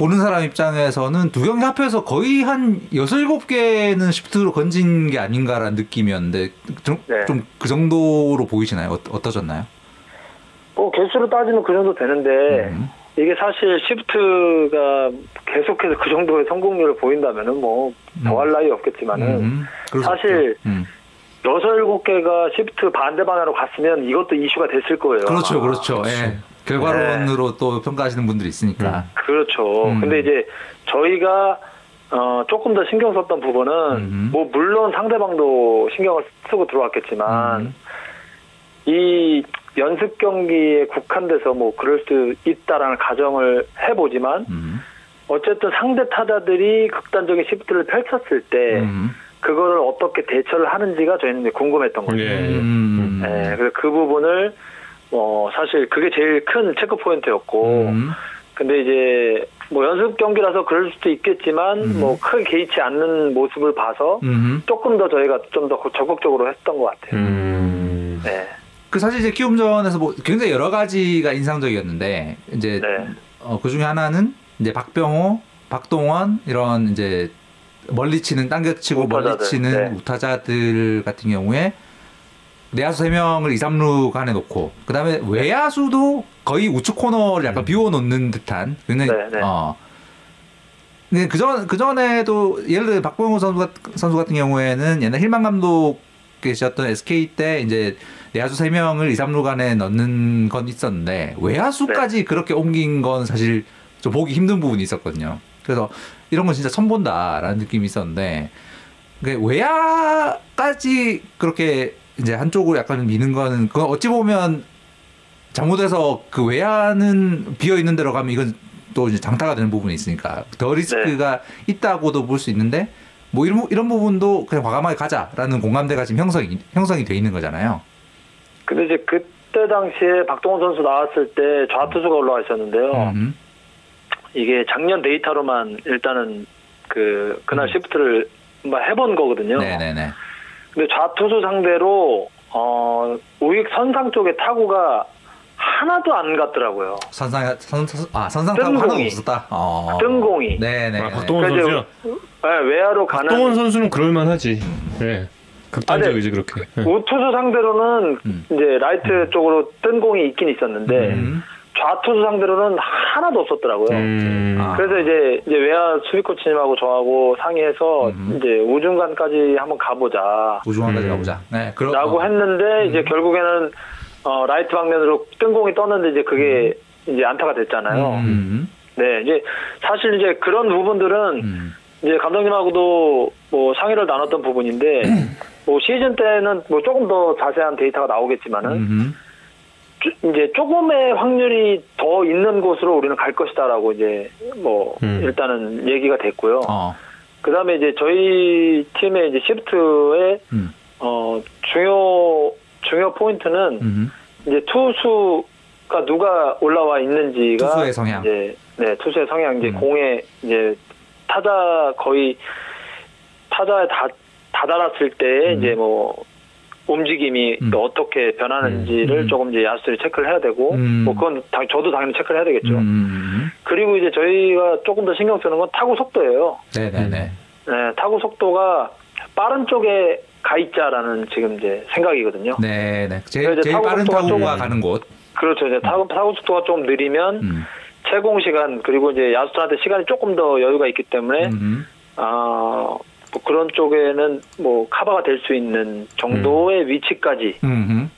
보는 사람 입장에서는 두 경기 합해서 거의 한 여섯 일곱 개는 시프트로 건진 게 아닌가라는 느낌이었는데 네. 좀그 정도로 보이시나요? 어, 어떠셨나요? 뭐 개수로 따지면 그 정도 되는데 음. 이게 사실 시프트가 계속해서 그 정도의 성공률을 보인다면은 뭐 더할 나위 없겠지만은 음. 수 사실. 음. 여섯 일곱 개가 시프트 반대 방향으로 갔으면 이것도 이슈가 됐을 거예요. 그렇죠. 그렇죠. 예. 결과론으로 또 평가하시는 분들이 있으니까. 그렇죠. 음. 근데 이제 저희가 어, 조금 더 신경 썼던 부분은 음. 뭐 물론 상대방도 신경을 쓰고 들어왔겠지만 음. 이 연습 경기에 국한돼서 뭐 그럴 수 있다라는 가정을 해보지만 음. 어쨌든 상대 타자들이 극단적인 시프트를 펼쳤을 때 음. 그거를 어떻게 대처를 하는지가 저희는 궁금했던 거죠. 예. 음. 예, 그래서 그 부분을 어 사실 그게 제일 큰 체크 포인트였고 음. 근데 이제 뭐 연습 경기라서 그럴 수도 있겠지만 음. 뭐 크게 개의치 않는 모습을 봐서 음. 조금 더 저희가 좀 더 적극적으로 했던 것 같아요. 음. 네. 그 사실 이제 키움전에서 뭐 굉장히 여러 가지가 인상적이었는데 이제 네. 어, 그 중에 하나는 이제 박병호, 박동원 이런 이제 멀리 치는 당겨치고 멀리 치는 네. 우타자들 같은 경우에 내야수 3명을 2, 3루 간에 놓고 그다음에 외야수도 거의 우측 코너를 약간 비워 놓는 듯한 굉장히 네, 네. 어 근데 그전 그전에도 예를 들어 박병호 선수, 같- 선수 같은 경우에는 옛날 힐만 감독 계셨던 SK 때 이제 내야수 3명을 2, 3루 간에 넣는 건 있었는데 외야수까지 네. 그렇게 옮긴 건 사실 좀 보기 힘든 부분이 있었거든요. 그래서 이런 건 진짜 처음 본다라는 느낌이 있었는데 그 외야까지 그렇게 이제 한쪽으로 약간 미는 거는 그건 어찌 보면 잘못해서 그 외야는 비어 있는 데로 가면 이건 또 이제 장타가 되는 부분이 있으니까 더 리스크가 있다고도 볼 수 있는데 뭐 이런 이런 부분도 그냥 과감하게 가자라는 공감대가 지금 형성이 형성이 돼 있는 거잖아요. 근데 이제 그때 당시에 박동원 선수 나왔을 때 좌투수가 올라와 있었는데요. 음. 이게 작년 데이터로만 일단은 그 그날 시프트를 막 해본 거거든요. 음. 네네네. 근데 좌투수 상대로 어 우익 선상 쪽에 타구가 하나도 안 갔더라고요. 선상 선, 선- 아 선상 타고. 하나도 없었다. 어. 뜬공이. 네네. 아, 박동원 그러니까 선수요? 네, 외야로 가는 박동원 선수는 그럴만하지. 예. 극단적이지 그렇게. 예. 우투수 상대로는 음. 이제 라이트 쪽으로 뜬 공이 있긴 있었는데 음. 좌투수 상대로는 하나도 없었더라고요. 음. 아. 그래서 이제 이제 외야 수비 코치님하고 저하고 상의해서 음. 이제 우중간까지 한번 가보자. 우중간까지 음. 가보자. 네. 그러, 라고 어. 했는데 이제 결국에는 어, 라이트 방면으로 뜬 공이 떴는데 이제 그게 이제 안타가 됐잖아요. 음. 네, 이제 사실 이제 그런 부분들은 음. 이제 감독님하고도 뭐 상의를 나눴던 부분인데 뭐 시즌 때는 뭐 조금 더 자세한 데이터가 나오겠지만은 음. 조- 이제 조금의 확률이 더 있는 곳으로 우리는 갈 것이다라고 이제 뭐 음. 일단은 얘기가 됐고요. 어. 그다음에 이제 저희 팀의 이제 시프트의 음. 어 중요 중요 포인트는 음. 이제 투수가 누가 올라와 있는지가 투수의 성향. 이제 네 투수의 성향 이제 음. 공에 이제 타자 거의 타자에 다 다다랐을 때 음. 이제 뭐 움직임이 음. 또 어떻게 변하는지를 음. 조금 이제 야수들이 체크를 해야 되고 음. 뭐 그건 당, 저도 당연히 체크를 해야 되겠죠. 음. 그리고 이제 저희가 조금 더 신경 쓰는 건 타구 속도예요. 네네네. 네, 타구 속도가 빠른 쪽에 가 있자라는 지금 이제 생각이거든요. 네, 네. 제일, 그래서 제일 타고 빠른 속도가 타구가 좀- 가는 곳. 그렇죠. 이제 타고, 타고 속도가 좀 느리면 음. 채공 시간 그리고 이제 야수들한테 시간이 조금 더 여유가 있기 때문에 음. 아, 뭐 그런 쪽에는 뭐 커버가 될 수 있는 정도의 위치까지 음.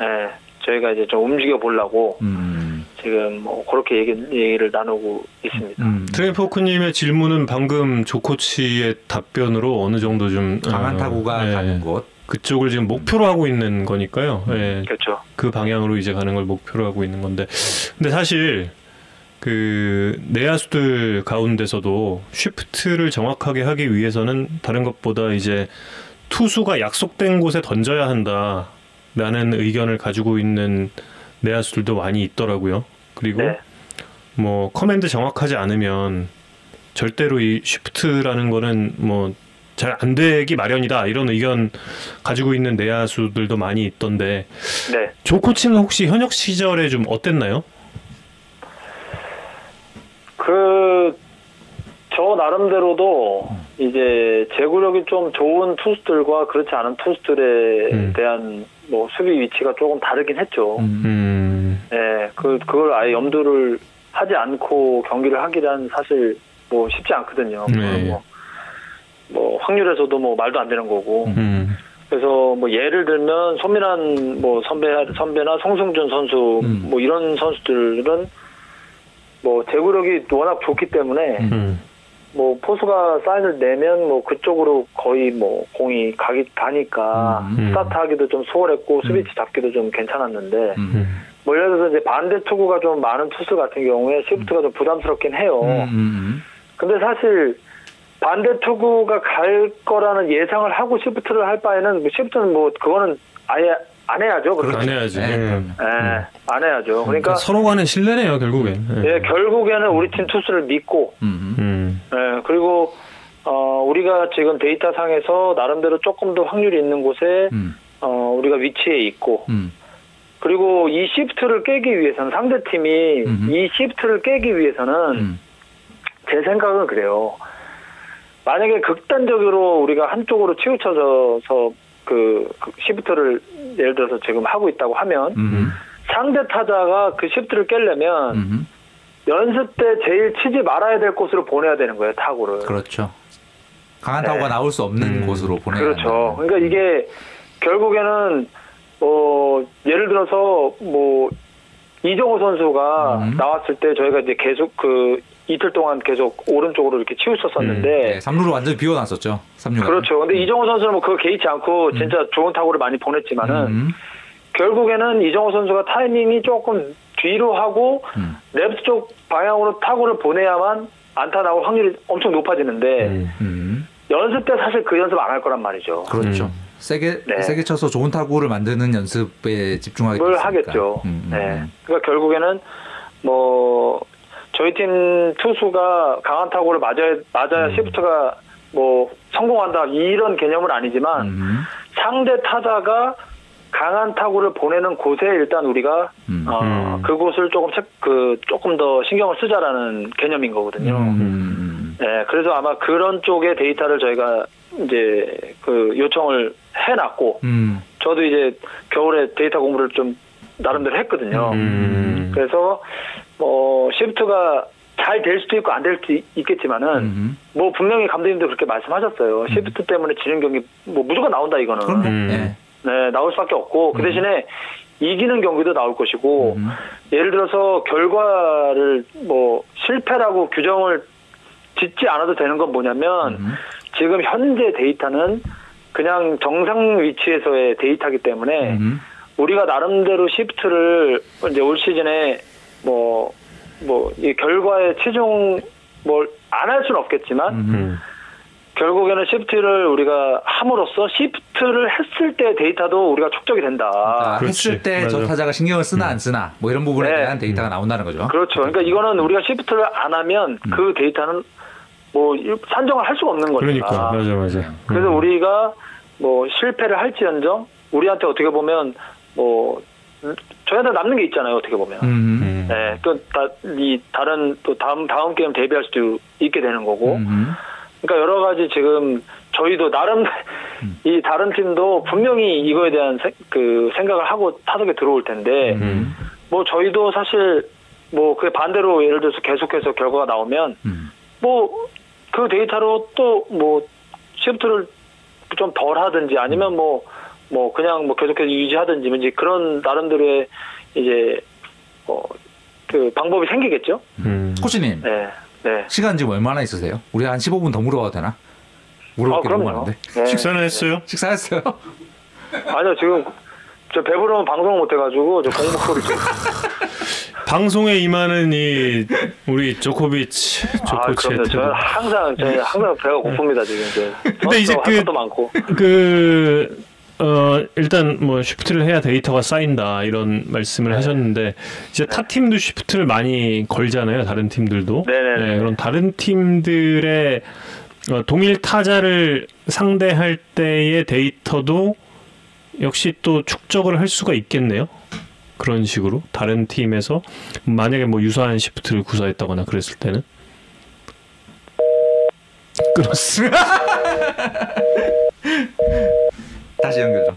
예, 저희가 이제 좀 움직여 보려고 음. 지금 뭐 그렇게 얘기, 얘기를 나누고 있습니다. 음. 트레이포크님의 질문은 방금 조코치의 답변으로 어느 정도 좀 강한 어, 타구가 예, 가는 곳. 그쪽을 지금 목표로 하고 있는 거니까요. 예, 그렇죠. 그 방향으로 이제 가는 걸 목표로 하고 있는 건데, 근데 사실 그 내야수들 가운데서도 쉬프트를 정확하게 하기 위해서는 다른 것보다 이제 투수가 약속된 곳에 던져야 한다라는 의견을 가지고 있는 내야수들도 많이 있더라고요. 그리고 네. 뭐 command 정확하지 않으면 절대로 이 쉬프트라는 거는 뭐 잘 안 되기 마련이다 이런 의견 가지고 있는 내야수들도 많이 있던데 네. 조 코치는 혹시 현역 시절에 좀 어땠나요? 그, 저 나름대로도 이제 제구력이 좀 좋은 투수들과 그렇지 않은 투수들에 음. 대한 뭐 수비 위치가 조금 다르긴 했죠. 음. 음, 예, 그, 그걸 아예 염두를 하지 않고 경기를 하기란 사실 뭐 쉽지 않거든요. 네. 뭐, 뭐 확률에서도 뭐 말도 안 되는 거고. 음, 그래서 뭐 예를 들면 손민환 뭐 선배 선배나 송승준 선수 음. 뭐 이런 선수들은 뭐 제구력이 워낙 좋기 때문에 음, 뭐 포수가 사인을 내면 뭐 그쪽으로 거의 뭐 공이 가기 가니까 음. 스타트하기도 좀 수월했고 수비치 잡기도 좀 괜찮았는데 음. 음, 뭐 예를 들어서 이제 반대 투구가 좀 많은 투수 같은 경우에 시프트가 좀 부담스럽긴 해요. 음. 음. 근데 사실 반대 투구가 갈 거라는 예상을 하고 시프트를 할 바에는 뭐 시프트는 뭐 그거는 아예 안 해야죠. 그렇죠? 안 해야지. 네, 예. 그럼요. 예, 안 해야죠. 그러니까 서로 간의 신뢰네요 결국엔. 예. 예, 결국에는 우리 팀 투수를 믿고 음. 음, 예, 그리고 어, 우리가 지금 데이터 상에서 나름대로 조금 더 확률이 있는 곳에 음. 어, 우리가 위치해 있고 음. 그리고 이 시프트를 깨기 위해서는 상대 팀이 음흠. 이 시프트를 깨기 위해서는 음. 제 생각은 그래요. 만약에 극단적으로 우리가 한쪽으로 치우쳐져서 그, 그 시프트를 예를 들어서 지금 하고 있다고 하면 음. 상대 타자가 그 시프트를 깨려면 음. 연습 때 제일 치지 말아야 될 곳으로 보내야 되는 거예요 타구를. 그렇죠. 강한 타구가 네. 나올 수 없는 음. 곳으로 보내야 그렇죠. 그러니까 이게 결국에는 어 예를 들어서 뭐 이정호 선수가 음. 나왔을 때 저희가 이제 계속 그 이틀 동안 계속 오른쪽으로 이렇게 치우쳤었는데 네, 3루를 완전히 비워놨었죠. 3루가. 그렇죠. 근데 이정호 선수는 뭐 그거 개의치 않고 진짜 좋은 타구를 많이 보냈지만은 음. 결국에는 이정호 선수가 타이밍이 조금 뒤로 하고 음. 랩쪽 방향으로 타구를 보내야만 안타 나올 확률이 엄청 높아지는데 음. 음. 연습 때 사실 그 연습 안 할 거란 말이죠. 그렇죠. 음. 세게 네. 세게 쳐서 좋은 타구를 만드는 연습에 집중하게 뭘. 하겠죠. 음, 음, 네. 음. 그러니까 결국에는 뭐 저희 팀 투수가 강한 타구를 맞아야 맞아야 음. 시프트가 뭐 성공한다 이런 개념은 아니지만 음. 상대 타자가 강한 타구를 보내는 곳에 일단 우리가 음. 어, 음. 그곳을 조금 책, 그 조금 더 신경을 쓰자라는 개념인 거거든요. 음. 네, 그래서 아마 그런 쪽의 데이터를 저희가 이제 그 요청을 해놨고 음. 저도 이제 겨울에 데이터 공부를 좀 나름대로 했거든요. 음. 그래서 뭐 시프트가 잘 될 수도 있고 안 될 수도 있겠지만은 음. 뭐 분명히 감독님도 그렇게 말씀하셨어요. 시프트 때문에 지는 경기 뭐 무조건 나온다 이거는. 음. 네. 네, 나올 수밖에 없고 그 대신에 이기는 경기도 나올 것이고 음. 예를 들어서 결과를 뭐 실패라고 규정을 짓지 않아도 되는 건 뭐냐면 음. 지금 현재 데이터는 그냥 정상 위치에서의 데이터이기 때문에 음. 우리가 나름대로 시프트를 이제 올 시즌에 뭐 뭐 이 결과에 치중을 안 할 수는 없겠지만 음. 음. 결국에는 시프트를 우리가 함으로써 시프트를 했을 때 데이터도 우리가 축적이 된다. 그렇지. 했을 때 저. 타자가 신경을 쓰나 안 쓰나 뭐 이런 부분에 네. 대한 데이터가 나온다는 거죠. 그렇죠. 그러니까 이거는 우리가 시프트를 안 하면 음. 그 데이터는 뭐 산정을 할 수가 없는 거니까. 그러니까 맞아 맞아. 그래서 음. 우리가 뭐 실패를 할지언정 우리한테 어떻게 보면 뭐 저희한테 남는 게 있잖아요. 어떻게 보면. 음. 음. 네, 또이 다른 또 다음 다음 게임 대비할 수도 있게 되는 거고. 음. 그러니까 여러 가지 지금 저희도 나름 이 다른 팀도 분명히 이거에 대한 세- 그 생각을 하고 타석에 들어올 텐데 음. 뭐 저희도 사실 뭐 그 반대로 예를 들어서 계속해서 결과가 나오면 음. 뭐그 데이터로 또 뭐 시프트를 좀 덜 하든지 아니면 뭐 뭐 그냥 뭐 계속해서 유지하든지 뭐 이제 그런 나름대로의 이제 어 그 방법이 생기겠죠. 음. 코치님 네, 네. 시간 지금 얼마나 있으세요? 우리 한 15분 더 물어봐도 되나? 물어볼 아게 너무. 많은데. 네. 식사는 했어요? 식사했어요? 아니요 지금 저 배부르면 방송 못 해가지고 저 공복 소리 좀. 방송에 임하는 이 우리 조코비치 아 조코치의 그럼요. 저는. 항상 저는 항상 배가 고픕니다 지금 이제. 근데 이제 할 그- 것도 많고. 그, 어, 일단 뭐 쉬프트를 해야 데이터가 쌓인다 이런 말씀을 하셨는데 이제 타 팀도 쉬프트를 많이 걸잖아요. 다른 팀들도. 네네네. 네, 그럼 다른 팀들의 어, 동일 타자를 상대할 때의 데이터도 역시 또 축적을 할 수가 있겠네요. 그런 식으로 다른 팀에서 만약에 뭐 유사한 시프트를 구사했다거나 그랬을 때는 끊었어. 다시 연결 좀.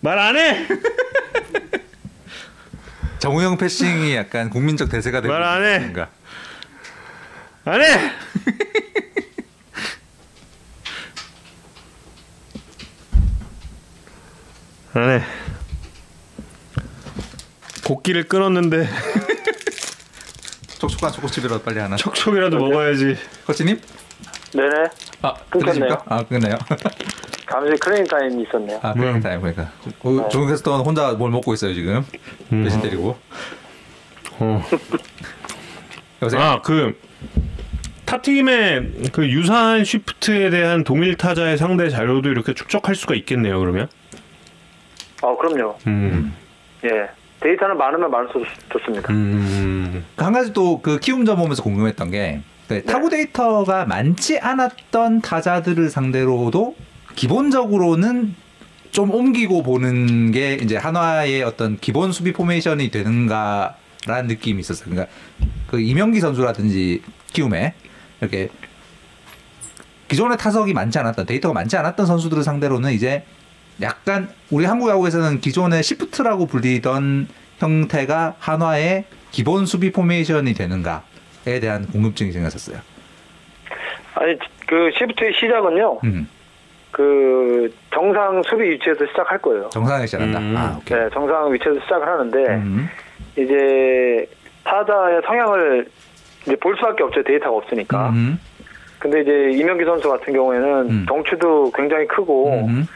말 안 해. 정우영 패싱이 약간 국민적 대세가 되고 말 안 해. 있는가? 안 해. 안 해. 곡기를 끊었는데 촉촉한 초코칩이라도 빨리 하나. 촉촉이라도 먹어야지. 코치님? 네네. 아, 끊겼네요. 아, 끊네요. 잠시 클레임 타임이 있었네요. 아, 클리닝 타임 그러니까. 어, 조용 캐스터는 혼자 뭘 먹고 있어요 지금. 대신 때리고. 어. 여보세요. 아, 그 타팀의 그 유사한 쉬프트에 대한 동일 타자의 상대 자료도 이렇게 축적할 수가 있겠네요. 그러면. 아 그럼요. 음. 예. 데이터는 많으면 많을수록 좋습니다. 음. 한 가지 또 그 키움전 보면서 궁금했던 게 그 타구 데이터가 많지 않았던 타자들을 상대로도 기본적으로는 좀 옮기고 보는 게 이제 한화의 어떤 기본 수비 포메이션이 되는가라는 느낌이 있었어요. 그러니까 그 이명기 선수라든지 키움에 이렇게 기존의 타석이 많지 않았던 데이터가 많지 않았던 선수들을 상대로는 이제 약간 우리 한국 야구에서는 기존의 시프트라고 불리던 형태가 한화의 기본 수비 포메이션이 되는가 에 대한 궁금증이 생겼었어요. 아니 그 시프트의 시작은요. 음, 그 정상 수비 위치에서 시작할 거예요. 정상에 시작한다. 음. 아, 오케이. 네, 정상 위치에서 시작을 하는데 음, 이제 타자의 성향을 이제 볼 수밖에 없죠 데이터가 없으니까. 음, 근데 이제 이명기 선수 같은 경우에는 음. 덩치도 굉장히 크고 음,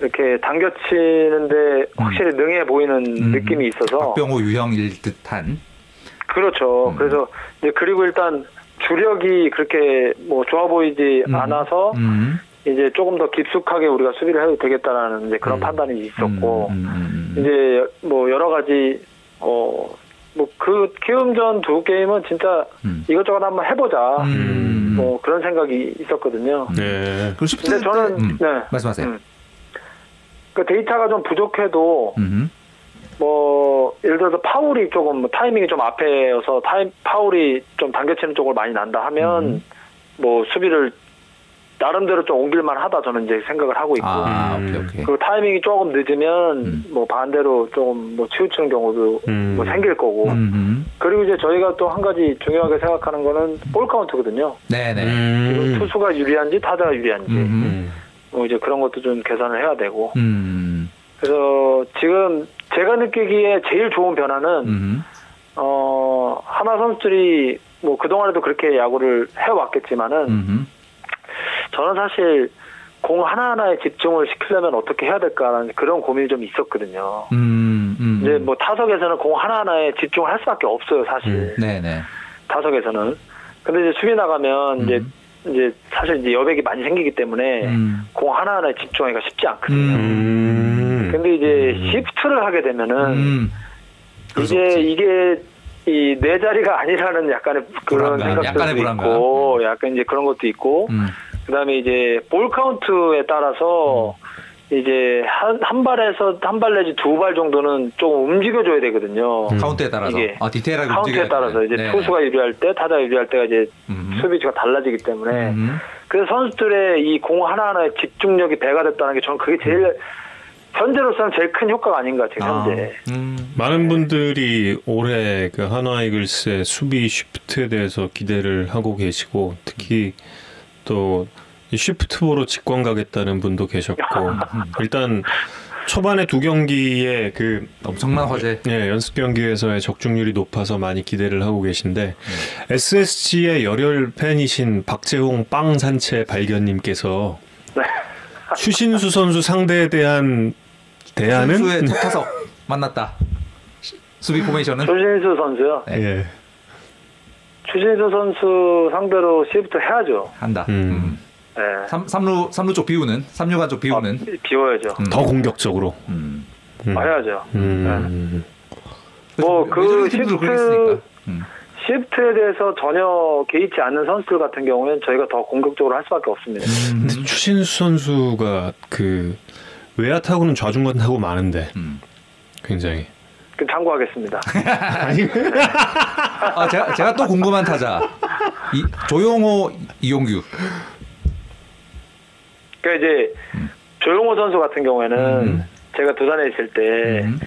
이렇게 당겨치는데 확실히 능해 보이는 음. 느낌이 있어서 박병호 유형일 듯한. 그렇죠. 음. 그래서 이제 그리고 일단 주력이 그렇게 뭐 좋아 보이지 음. 않아서 음, 이제 조금 더 깊숙하게 우리가 수비를 해도 되겠다라는 이제 그런 음. 판단이 있었고 음, 음, 음, 이제 뭐 여러 가지 어 뭐 그 키움전 두 게임은 진짜 음. 이것저것 한번 해보자 음. 뭐 그런 생각이 있었거든요. 네. 그 근데 저는 음, 네 말씀하세요. 음. 그 데이터가 좀 부족해도 음, 뭐 예를 들어서 파울이 조금 뭐 타이밍이 좀 앞에여서 타임 파울이 좀 당겨치는 쪽으로 많이 난다 하면 음. 뭐 수비를 나름대로 좀 옮길만 하다 저는 이제 생각을 하고 있고 아, 음. 오케이, 오케이. 그 타이밍이 조금 늦으면 음. 뭐 반대로 조금 뭐 치우치는 경우도 음. 뭐 생길 거고 음, 그리고 이제 저희가 또 한 가지 중요하게 생각하는 거는 볼 카운트거든요. 네네. 이거 음. 투수가 유리한지 타자가 유리한지 음, 음. 뭐 이제 그런 것도 좀 계산을 해야 되고 음, 그래서 지금 제가 느끼기에 제일 좋은 변화는 음, 어 하나 선수들이 뭐 그동안에도 그렇게 야구를 해왔겠지만은 음, 저는 사실 공 하나하나에 집중을 시키려면 어떻게 해야 될까라는 그런 고민이 좀 있었거든요. 음, 음. 이제 뭐 타석에서는 공 하나하나에 집중을 할 수밖에 없어요, 사실. 음. 네네. 타석에서는. 근데 이제 수비 나가면 이제 음. 이제 사실 이제 여백이 많이 생기기 때문에 음. 공 하나하나에 집중하기가 쉽지 않거든요. 음. 근데 이제 시프트를 하게 되면은 음. 이제. 이게 이내 자리가 아니라는 약간의 그런 불안감, 생각들도 불안감. 있고 약간 이제 그런 것도 있고 음. 그다음에 이제 볼 카운트에 따라서 이제 한, 한 발에서 한 발 내지 두 발 정도는 조금 움직여줘야 되거든요. 카운트에 따라서 이게 아 디테일하게 카운트에 따라서. 이제 네. 투수가 유리할 때 타자 유리할 때가 이제 음. 수비수가 달라지기 때문에 음. 그래서 선수들의 이 공 하나하나에 집중력이 배가 됐다는 게 저는 그게 제일 현재로서는 제일 큰 효과가 아닌가 지금 현재. 음. 많은 분들이 올해 그 한화 이글스의 수비 쉬프트에 대해서 기대를 하고 계시고 특히 또이 쉬프트보로 직관 가겠다는 분도 계셨고 일단 초반에 두 경기에 그 엄청난 화제. 예, 연습 경기에서의 적중률이 높아서 많이 기대를 하고 계신데 SSG의 열혈 팬이신 박재홍 빵 산채 발견님께서 네. 추신수 선수 상대에 대한 대안은 선수의 투타석 만났다. 수비 포메이션은 조신수 선수요. 네. 예. 추신수 선수 상대로 시프트 해야죠. 한다. 음. 음. 네. 삼, 삼루 삼루 쪽 비우는 삼루간 쪽 비우는. 아, 비워야죠. 음. 더 공격적으로. 음. 음. 아, 해야죠. 음. 뭐, 그 메이저리그 팀들도 시프트-. 음. 시프트에 대해서 전혀 개의치 않는 선수들 같은 경우에는 저희가 더 공격적으로 할 수밖에 없습니다. 근데 추신수 선수가 그 외야 타구는 좌중간 타구 많은데 음. 굉장히 그 참고하겠습니다. 아 제가 제가 또 궁금한 타자 이, 조용호 이용규. 그러니까 이제 조용호 선수 같은 경우에는 음. 제가 두산에 있을 때 음.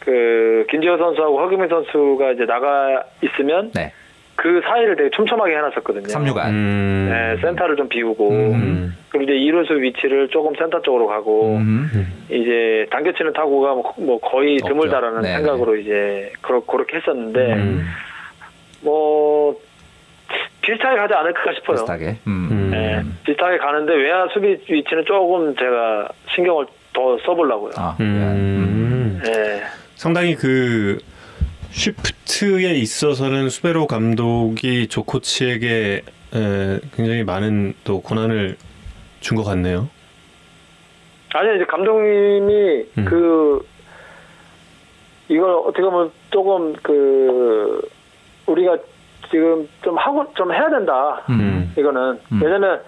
그 김지호 선수하고 허규민 선수가 이제 나가 있으면 네. 그 사이를 되게 촘촘하게 해놨었거든요. 삼루간. 음. 네, 센터를 좀 비우고 음. 그리고 이제 이루수 위치를 조금 센터 쪽으로 가고 음. 이제 당겨치는 타구가 뭐- 뭐 거의 없죠. 드물다라는 네네. 생각으로 이제 그러, 그렇게 했었는데 음. 뭐 비슷하게 가지 않을까 싶어요. 비슷하게. 음. 음. 네, 비슷하게 가는데 외야 수비 위치는 조금 제가 신경을 더 써보려고요. 아. 음. 네. 상당히 그 쉬프트에 있어서는 수베로 감독이 조 코치에게 에, 굉장히 많은 또 권한을 준 것 같네요. 아니 이제 감독님이 음. 그 이걸 어떻게 보면 조금 그 우리가 지금 좀 하고 좀 해야 된다. 음. 이거는 음. 왜냐면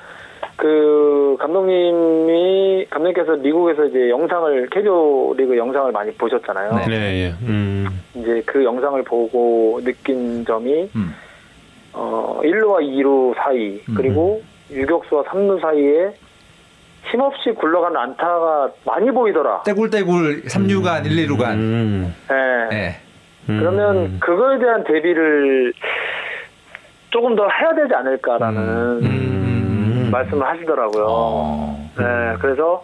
그 감독님이 감독님께서 미국에서 이제 영상을 캐리어 리그 영상을 많이 보셨잖아요. 네. 네, 예. 음. 이제 그 영상을 보고 느낀 점이 음. 어 1루와 2루 사이 음. 그리고 유격수와 3루 사이에 힘없이 굴러가는 안타가 많이 보이더라. 떼굴떼굴 3루간 1, 2루간. 음. 예. 네. 음. 그러면 그거에 대한 대비를 조금 더 해야 되지 않을까라는 음. 말씀을 하시더라고요. 어. 네, 그래서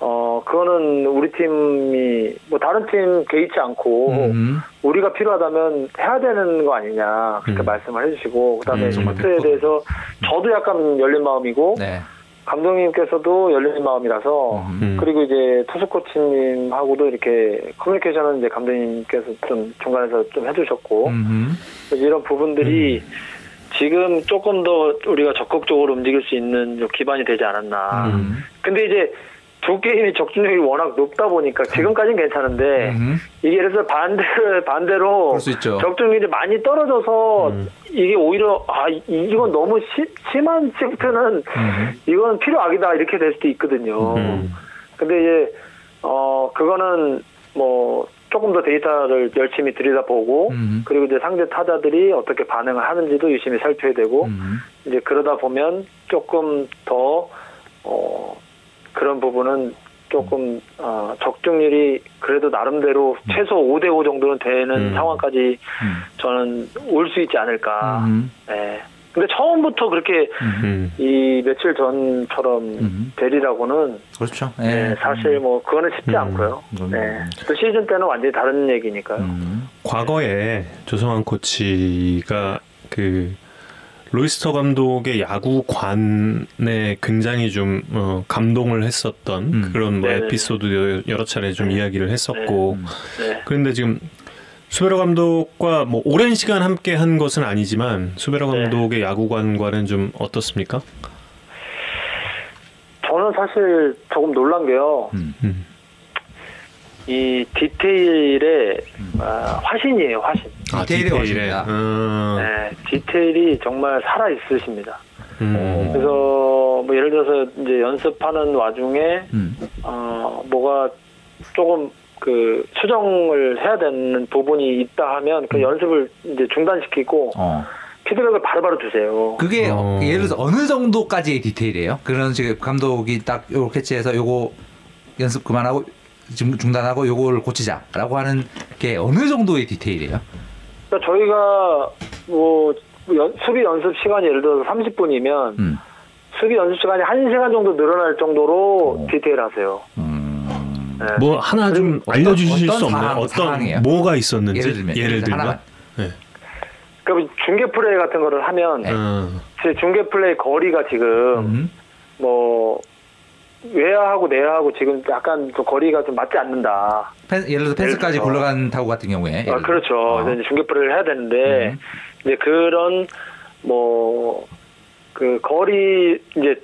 어 그거는 우리 팀이 뭐 다른 팀 개의치 않고 음. 우리가 필요하다면 해야 되는 거 아니냐 그렇게 음. 말씀을 해주시고 그다음에 음, 슈트에 대해서 저도 약간 열린 마음이고 네. 감독님께서도 열린 마음이라서 음. 음. 그리고 이제 투수 코치님하고도 이렇게 커뮤니케이션은 이제 감독님께서 좀 중간에서 좀 해주셨고 음. 이런 부분들이 지금 조금 더 우리가 적극적으로 움직일 수 있는 좀 기반이 되지 않았나. 음. 근데 이제 두 게임이 적중률이 워낙 높다 보니까 지금까지는 괜찮은데 음. 이게 그래서 반대로 반대로. 적중률이 많이 떨어져서 음. 이게 오히려 아 이- 이건 너무 시- 심한 시프트는 음. 이건 필요악이다 이렇게 될 수도 있거든요. 음. 근데 이제 어 그거는 뭐 조금 더 데이터를 열심히 들여다보고 음. 그리고 이제 상대 타자들이 어떻게 반응을 하는지도 유심히 살펴야 되고 음. 이제 그러다 보면 조금 더 어, 그런 부분은 조금 어, 적중률이 그래도 나름대로 최소 5대 5 정도는 되는 음. 상황까지 음. 저는 올 수 있지 않을까. 음. 네. 근데 처음부터 그렇게 음. 이 며칠 전처럼 음. 되리라고는 그렇죠. 네, 예. 사실 뭐 그거는 쉽지 음. 않고요. 음. 네. 또 시즌 때는 완전히 다른 얘기니까요. 음. 과거에 조성환 코치가 그 로이스터 감독의 야구관에 굉장히 좀 어, 감동을 했었던 음. 그런 뭐 네네. 에피소드 여러 차례 좀 네. 이야기를 했었고 음. 네. 그런데 지금 수베로 감독과 뭐 오랜 시간 함께 한 것은 아니지만 수베로 네. 감독의 야구관과는 좀 어떻습니까? 저는 사실 조금 놀란 게요. 음. 음. 이 디테일에 아, 화신이에요, 화신. 디테일의 화신이다. 음. 네, 디테일이 정말 살아 있으십니다. 음. 그래서 뭐 예를 들어서 이제 연습하는 와중에 음. 어 뭐가 조금 그 수정을 해야 되는 부분이 있다 하면 그 연습을 이제 중단시키고 어. 피드백을 바로바로 주세요. 그게 어. 예를 들어서 어느 정도까지의 디테일이에요? 그런 식의 감독이 딱 요거 캐치해서 요거 연습 그만하고 지금 중단하고 요걸 고치자라고 하는 게 어느 정도의 디테일이에요? 그러니까 저희가 뭐 연- 수비 연습 시간이 예를 들어서 30분이면 음. 수비 연습 시간이 1시간 정도 늘어날 정도로 어. 디테일 하세요. 음. 네. 뭐 하나 좀 알려주실 어떤 수 없나요? 상황- 어떤 상황이에요? 뭐가 있었는지 예를 들면 예를 들면 하나만. 네. 그러니까 중계 플레이 같은 거를 하면 네. 어. 제 중계 플레이 거리가 지금 음. 뭐 외야하고 내야하고 지금 약간 좀 거리가 좀 맞지 않는다. 펜- 예를 들어서 펜스까지. 굴러간 타구 같은 경우에 아, 들어. 그렇죠. 어. 이제 중계 플레이를 해야 되는데 음. 이제 그런 뭐 그 거리 이제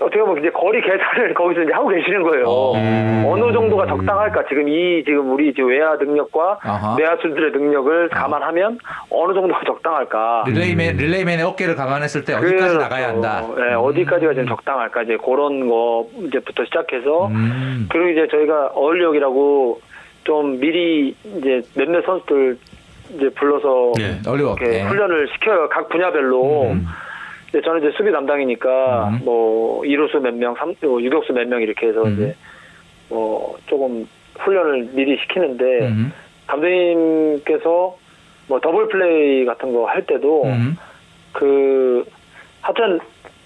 어떻게 보면 이제 거리 계산을 거기서 이제 하고 계시는 거예요. 어. 음. 어느 정도가 적당할까? 지금 이 지금 우리 지금 외야 능력과 아하. 내야수들의 능력을 감안하면 어느 정도가 적당할까? 릴레이맨 릴레이맨의 어깨를 감안했을 때 어디까지 그렇죠. 나가야 한다. 네, 어디까지가 지금 적당할까? 이제 그런 거 이제부터 시작해서 음. 그리고 이제 저희가 어울력이라고 좀 미리 이제 몇몇 선수들 이제 불러서 네. 이렇게 훈련을 시켜요. 각 분야별로. 음. 이제 저는 이제 수비 담당이니까 음. 뭐 이루수 몇 명, 삼, 어, 유격수 몇 명 이렇게 해서 음. 이제 뭐 조금 훈련을 미리 시키는데 음. 감독님께서 뭐 더블 플레이 같은 거 할 때도 음. 그 하여튼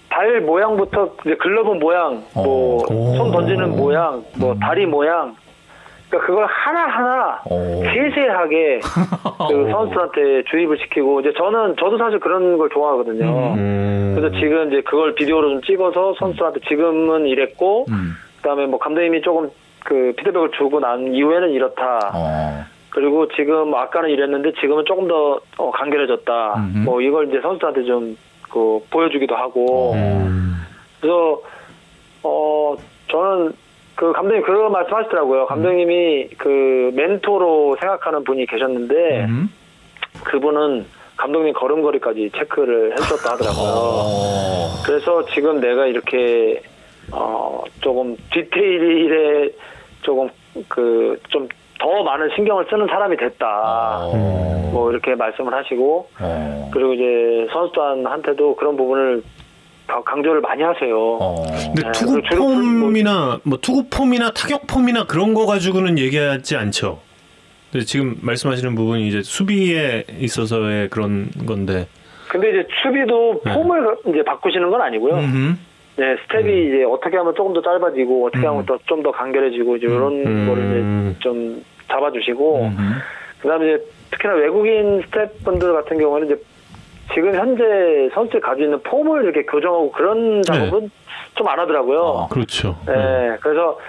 발 모양부터 이제 글러브 모양, 뭐 오. 손 던지는 모양, 뭐 음. 다리 모양, 그러니까 그걸 하나 하나 오. 세세하게 그 선수들한테 주입을 시키고 이제 저는 저도 사실 그런 걸 좋아하거든요. 음. 그래서 지금 이제 그걸 비디오로 좀 찍어서 선수한테 지금은 이랬고 음. 그다음에 뭐 감독님이 조금 그 피드백을 주고 난 이후에는 이렇다. 어. 그리고 지금 아까는 이랬는데 지금은 조금 더 어, 간결해졌다. 음흠. 뭐 이걸 이제 선수한테 좀 그 보여주기도 하고. 음. 그래서 어 저는 그 감독님 그런 말씀하시더라고요. 감독님이 그 멘토로 생각하는 분이 계셨는데 음. 그분은 감독님 걸음걸이까지 체크를 해줬다 하더라고요. 어. 그래서 지금 내가 이렇게 어 조금 디테일에 조금 그 좀 더 많은 신경을 쓰는 사람이 됐다. 어. 뭐 이렇게 말씀을 하시고 어. 그리고 이제 선수단한테도 그런 부분을 더 강조를 많이 하세요. 어. 근데 네, 투구 그리고 주로 폼이나 뭐 투구 폼이나 타격 폼이나 그런 거 가지고는 얘기하지 않죠. 근데 지금 말씀하시는 부분이 이제 수비에 있어서의 그런 건데. 근데 이제 수비도 네. 폼을 이제 바꾸시는 건 아니고요. 음흠. 네, 스텝이 이제 어떻게 하면 조금 더 짧아지고 어떻게 음. 하면 좀더 간결해지고 이제 이런 음. 거를 이제 좀 잡아주시고 음흠. 그다음에 이제 특히나 외국인 스태프분들 같은 경우는 이제 지금 현재 선수들이 가지고 있는 폼을 이렇게 교정하고 그런 작업은 좀안 하더라고요. 어. 그렇죠. 네, 그래서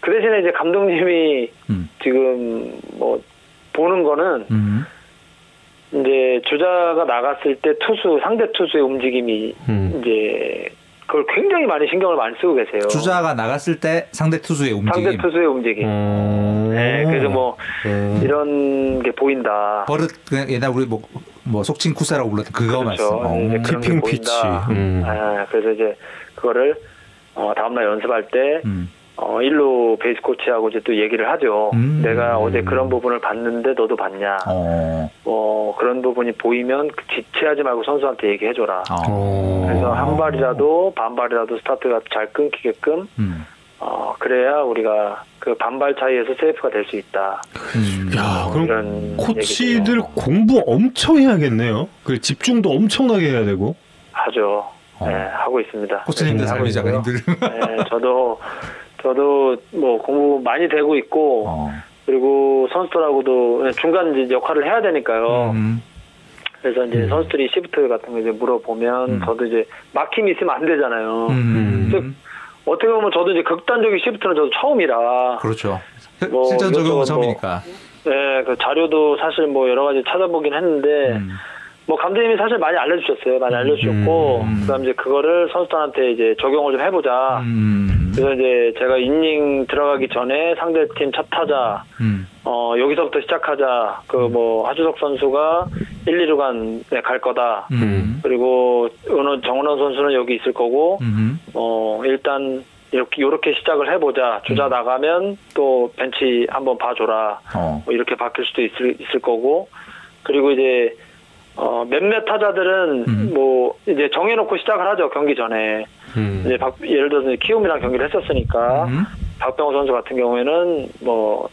그 대신에 이제 감독님이 음. 지금 뭐 보는 거는 음. 이제 주자가 나갔을 때 투수 상대 투수의 움직임이 음. 이제 그걸 굉장히 많이 신경을 많이 쓰고 계세요. 주자가 나갔을 때 상대 투수의 움직임. 상대 투수의 움직임. 음. 네, 그래서 뭐 음. 이런 게 보인다. 버릇 그냥 옛날 우리 뭐, 뭐 속칭 쿠세라고 불렀던 그거 말씀. 그렇죠. 어. tipping 보인다. pitch. 음. 아, 그래서 이제 그거를 어, 다음날 연습할 때 음. 어, 일루 베이스 코치하고 이제 또 얘기를 하죠. 음. 내가 어제 그런 부분을 봤는데 너도 봤냐. 어. 뭐 그런 부분이 보이면 그 지체하지 말고 선수한테 얘기해줘라. 어. 어. 그래서 한 발이라도 반발이라도 스타트가 잘 끊기게끔 음. 어, 그래야 우리가 그 반발 차이에서 세이프가 될 수 있다. 음. 야, 그럼 코치들 얘기죠. 공부 엄청 해야겠네요. 그 집중도 엄청나게 해야 되고. 하죠. 어. 네, 하고 있습니다. 코치님들 삶이. 작가님들. 네, 저도 저도 뭐 공부 많이 되고 있고 어. 그리고 선수들하고도 중간 이제 역할을 해야 되니까요. 음. 그래서 이제 선수들이 시프트 같은 거 이제 물어보면 음. 저도 이제 막힘이 있으면 안 되잖아요. 음. 어떻게 보면 저도 이제 극단적인 시프트는 저도 처음이라. 그렇죠. 뭐 실전 적용은 이것저것 처음이니까. 네, 그 자료도 사실 뭐 여러 가지 찾아보긴 했는데 음. 뭐 감독님이 사실 많이 알려주셨어요. 많이 알려주셨고 음. 그다음 이제 그거를 선수들한테 이제 적용을 좀 해보자. 음. 그래서 이제 제가 이닝 들어가기 전에 상대팀 첫 타자 음. 어 여기서부터 시작하자. 그 뭐 하주석 선수가 1, 2루간 갈 거다. 음. 그리고 은원 정은원 선수는 여기 있을 거고 음. 어 일단 이렇게 요렇게 시작을 해보자. 주자 나가면 또 벤치 한번 봐줘라. 어. 뭐 이렇게 바뀔 수도 있을, 있을 거고 그리고 이제 어, 몇몇 타자들은 음. 뭐 이제 정해놓고 시작을 하죠 경기 전에 음. 이제 박, 예를 들어서 이제 키움이랑 경기를 했었으니까 음. 박병호 선수 같은 경우에는 뭐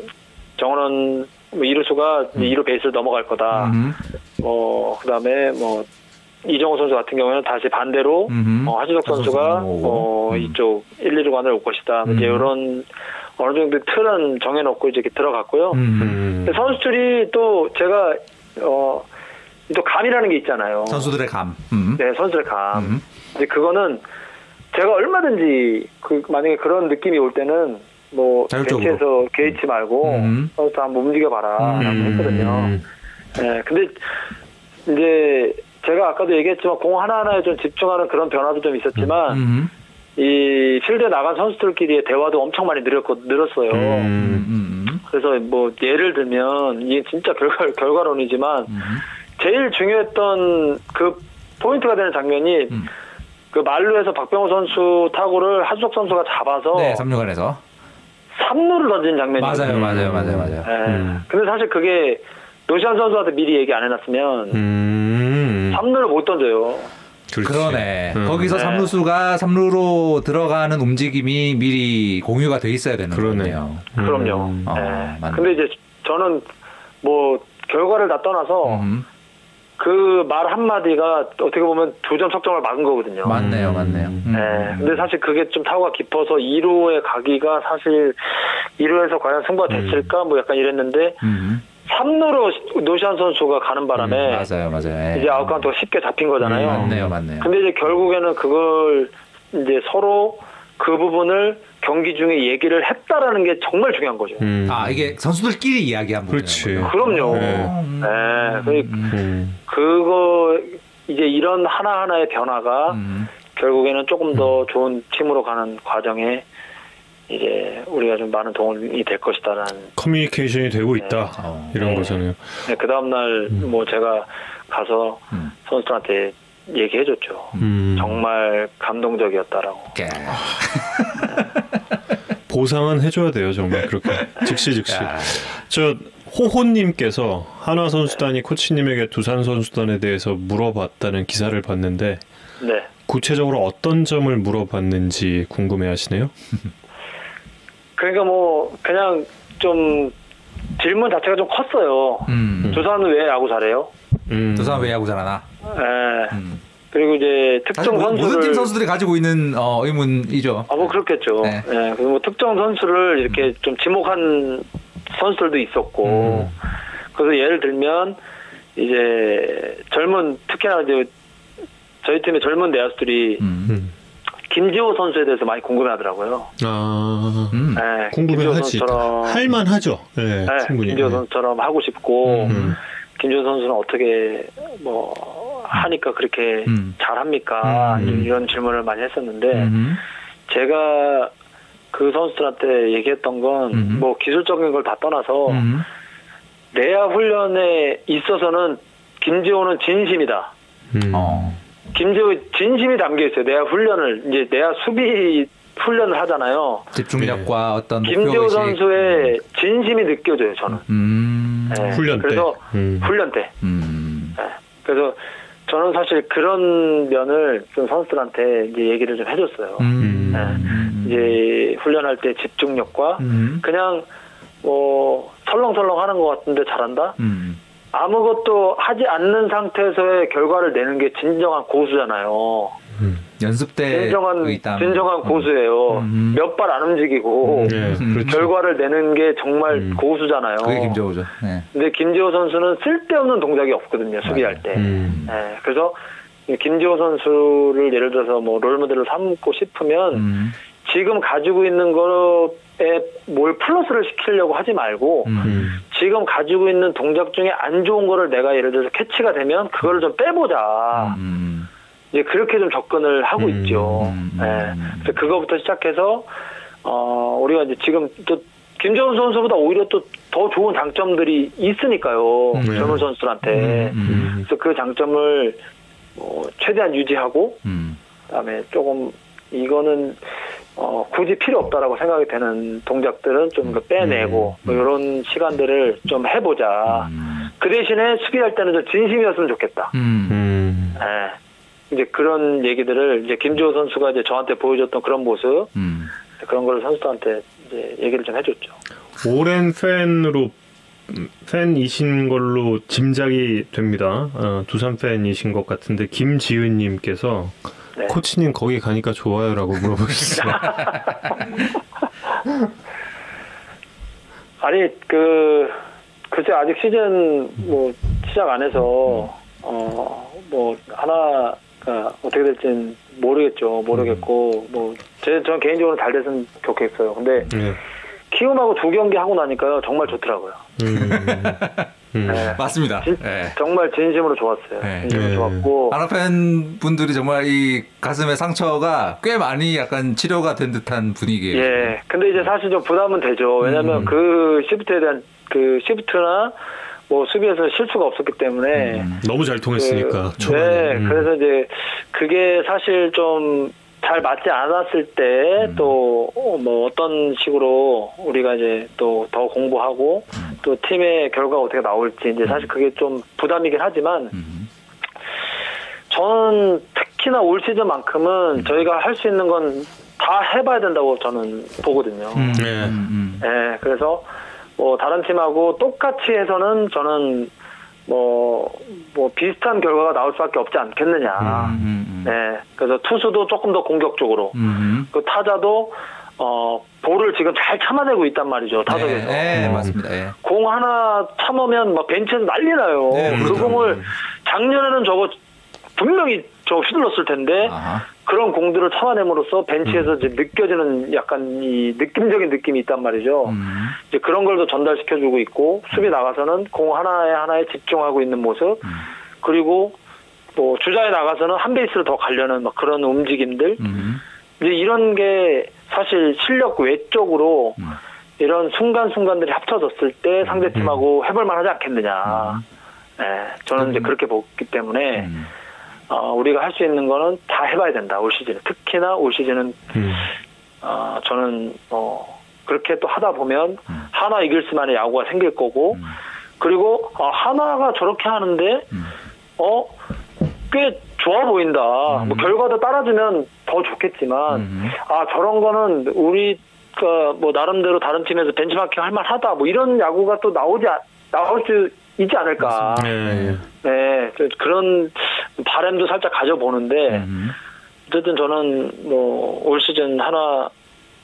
정원원 뭐 이루수가 이제 이루 베이스를 넘어갈 거다. 음. 뭐 그다음에 뭐 이정우 선수 같은 경우에는 다시 반대로 음. 어, 하진석 선수가. 어, 음. 이쪽 1, 2루 간을 올 것이다. 이제 음. 이런 어느 정도 틀은 정해놓고 이제 이렇게 들어갔고요. 음. 음. 선수들이 또 제가 어, 또 감이라는 게 있잖아요. 선수들의 감. 음. 네, 선수의 감. 음. 이제 그거는 제가 얼마든지 그 만약에 그런 느낌이 올 때는 뭐 자율적으로. 벤치에서 개의치 말고 음. 선수 한번 움직여봐라라고 했거든요. 음. 네, 근데 이제 제가 아까도 얘기했지만 공 하나하나에 좀 집중하는 그런 변화도 좀 있었지만 음. 이 필드에 나간 선수들끼리의 대화도 엄청 많이 늘었고 늘었어요. 음. 음. 음. 그래서 뭐 예를 들면 이게 진짜 결과 결과론이지만 음. 제일 중요했던 그 포인트가 되는 장면이 음. 그 말루에서 박병호 선수 타구를 하수석 선수가 잡아서 네, 3루간에서. 3루를 던진 장면이 맞아요, 맞아요, 맞아요, 맞아요. 예. 음. 근데 사실 그게 노시안 선수한테 미리 얘기 안 해놨으면 음. 3루를 못 던져요. 그렇지. 그러네. 음. 거기서 네. 3루수가 3루로 들어가는 움직임이 미리 공유가 돼 있어야 되는 그러네. 거네요. 그럼요. 음. 어. 근데 이제 저는 뭐 결과를 다 떠나서 음. 그 말 한마디가 어떻게 보면 두 점 석점을 막은 거거든요. 맞네요, 맞네요. 음. 예. 근데 사실 그게 좀 타구가 깊어서 2루에 가기가 사실 2루에서 과연 승부가 됐을까 뭐 약간 이랬는데 음. 3루로 노시환 선수가 가는 바람에 맞아요, 맞아요. 예. 이제 아웃 카운트가 쉽게 잡힌 거잖아요. 음, 맞네요, 맞네요. 근데 이제 결국에는 그걸 이제 서로 그 부분을 경기 중에 얘기를 했다라는 게 정말 중요한 거죠. 음. 아 이게 선수들끼리 이야기한 그렇지. 부분이에요. 그럼요. 네. 음. 네. 그- 음. 그거 이제 이런 하나 하나의 변화가 음. 결국에는 조금 더 좋은 팀으로 가는 과정에 이제 우리가 좀 많은 도움이 될 것이다라는 커뮤니케이션이 되고 있다. 어. 이런 네. 거잖아요. 그 다음 날 뭐 제가 가서 음. 선수들한테 얘기해줬죠. 음. 정말 감동적이었다라고. 깨. 보상은 해줘야 돼요, 정말 그렇게 즉시 즉시. 야. 저 호호님께서 한화 선수단이 코치님에게 두산 선수단에 대해서 물어봤다는 기사를 봤는데 네. 구체적으로 어떤 점을 물어봤는지 궁금해하시네요. 그러니까 뭐 그냥 좀 질문 자체가 좀 컸어요. 음. 두산은 왜 야구 잘해요? 음. 두산 왜 야구 잘하나? 예. 음. 그리고 이제 특정 모- 선수를 모든 팀 선수들이 가지고 있는 어, 의문이죠. 아, 뭐 그렇겠죠. 네. 예. 그리고 뭐 특정 선수를 이렇게 좀 지목한 선수들도 있었고. 음. 그래서 예를 들면 이제 젊은 특히나 이제 저희 팀의 젊은 내야수들이 음. 음. 김지호 선수에 대해서 많이 궁금해하더라고요. 아 음. 예. 김지호 궁금해하지. 할만하죠. 네, 예, 충분히. 김지호 선수처럼 하고 싶고 음. 김지호 선수는 어떻게 뭐 하니까 그렇게 음. 잘합니까? 음. 이런 질문을 많이 했었는데 음. 제가 그 선수들한테 얘기했던 건 음. 뭐 기술적인 걸 다 떠나서 음. 내야 훈련에 있어서는 김지호는 진심이다. 음. 어. 김지호 진심이 담겨 있어요. 내야 훈련을 이제 내야 수비 훈련을 하잖아요. 집중력과 어떤 목표 김지호 의식. 선수의 진심이 느껴져요. 저는. 음. 네. 훈련 때. 그래서 음. 훈련 때. 음. 네. 그래서 저는 사실 그런 면을 좀 선수들한테 이제 얘기를 좀 해줬어요. 음. 네. 이제 훈련할 때 집중력과 음. 그냥 뭐 설렁설렁 하는 것 같은데 잘한다. 음. 아무것도 하지 않는 상태에서의 결과를 내는 게 진정한 고수잖아요. 음. 연습 때 진정한. 진정한 고수예요. 음. 몇발 안 움직이고 네, 음. 그렇죠. 결과를 내는 게 정말 음. 고수잖아요. 그게 김정우죠. 네. 근데 김지호 선수는 쓸데없는 동작이 없거든요. 수비할 때. 음. 네, 그래서 김지호 선수를 예를 들어서 뭐 롤모델로 삼고 싶으면 음. 지금 가지고 있는 거에 뭘 플러스를 시키려고 하지 말고 음. 음. 지금 가지고 있는 동작 중에 안 좋은 거를 내가 예를 들어서 캐치가 되면 그거를 좀 빼보자. 음. 이제 그렇게 좀 접근을 하고 음, 있죠. 음, 예. 음. 그래서 그거부터 시작해서 어 우리가 이제 지금 또 김정은 선수보다 오히려 또 더 좋은 장점들이 있으니까요. 음, 젊은 네. 선수들한테. 음, 음. 그래서 그 장점을 뭐 최대한 유지하고 음. 그다음에 조금 이거는 어, 굳이 필요 없다라고 생각이 되는 동작들은 좀그 빼내고 음, 뭐 이런 시간들을 좀 해보자. 음. 그 대신에 수비할 때는 좀 진심이었으면 좋겠다. 음. 이제 그런 얘기들을 이제 김주호 선수가 이제 저한테 보여줬던 그런 모습 음. 그런 걸 선수들한테 이제 얘기를 좀 해줬죠. 오랜 팬으로 음, 팬이신 걸로 짐작이 됩니다. 어, 두산 팬이신 것 같은데 김지은님께서 네. 코치님 거기 가니까 좋아요라고 물어보셨어요. 아니 그 글쎄 아직 시즌 뭐 시작 안 해서 어 뭐 하나 가 어떻게 될지는 모르겠죠 모르겠고 뭐 제 전 개인적으로 잘 됐으면 좋겠어요 근데 네. 키움하고 두 경기 하고 나니까요 정말 좋더라고요 음. 음. 네. 맞습니다. 진, 예. 정말 진심으로 좋았어요 네. 진심으로 네. 좋았고 하나 팬 분들이 정말 이 가슴의 상처가 꽤 많이 약간 치료가 된 듯한 분위기예요. 예 근데 이제 사실 좀 부담은 되죠 왜냐면 음. 그 시프트에 대한 그 시프트나 뭐 수비에서 실수가 없었기 때문에 음. 너무 잘 통했으니까. 그. 네, 음. 그래서 이제 그게 사실 좀 잘 맞지 않았을 때 음. 또뭐 어떤 식으로 우리가 이제 또 더 공부하고 음. 또 팀의 결과가 어떻게 나올지 이제 사실 그게 좀 부담이긴 하지만 음. 저는 특히나 올 시즌만큼은 음. 저희가 할 수 있는 건 다 해봐야 된다고 저는 보거든요. 음. 네. 음. 음. 예, 그래서 뭐 다른 팀하고 똑같이 해서는 저는 뭐, 뭐 비슷한 결과가 나올 수밖에 없지 않겠느냐. 음. 음. 네, 그래서 투수도 조금 더 공격적으로, 음. 그 타자도 어 볼을 지금 잘 참아내고 있단 말이죠 타석에서. 네, 네, 맞습니다. 예. 공 하나 참으면 막 벤치에서 난리 나요. 네, 그. 공을 작년에는 저거 분명히 저 휘둘렀을 텐데 아하. 그런 공들을 참아냄으로써 벤치에서 이제 느껴지는 약간 이 느낌적인 느낌이 있단 말이죠. 음. 이제 그런 걸도 전달시켜주고 있고 수비 나가서는 공 하나에 하나에 집중하고 있는 모습 음. 그리고 뭐 주자에 나가서는 한 베이스를 더 가려는 막 그런 움직임들 음. 이제 이런 게 사실 실력 외적으로 음. 이런 순간순간들이 합쳐졌을 때 상대팀하고 해볼 만 하지 않겠느냐. 네, 저는 이제 그렇게 보기 때문에 음. 어, 우리가 할 수 있는 거는 다 해봐야 된다 올 시즌에 특히나 올 시즌은 음. 어, 저는 어, 그렇게 또 하다 보면 음. 하나 이글스만의 야구가 생길 거고 음. 그리고 어, 하나가 저렇게 하는데 음. 어꽤 좋아 보인다. 음. 뭐 결과도 따라주면 더 좋겠지만 음. 아 저런 거는 우리가 뭐 나름대로 다른 팀에서 벤치마킹 할 만하다. 뭐 이런 야구가 또 나오지 않- 나올 수 있지 않을까. 네. 네, 그- 그런 바람도 살짝 가져보는데 음. 어쨌든 저는 뭐 올 시즌 하나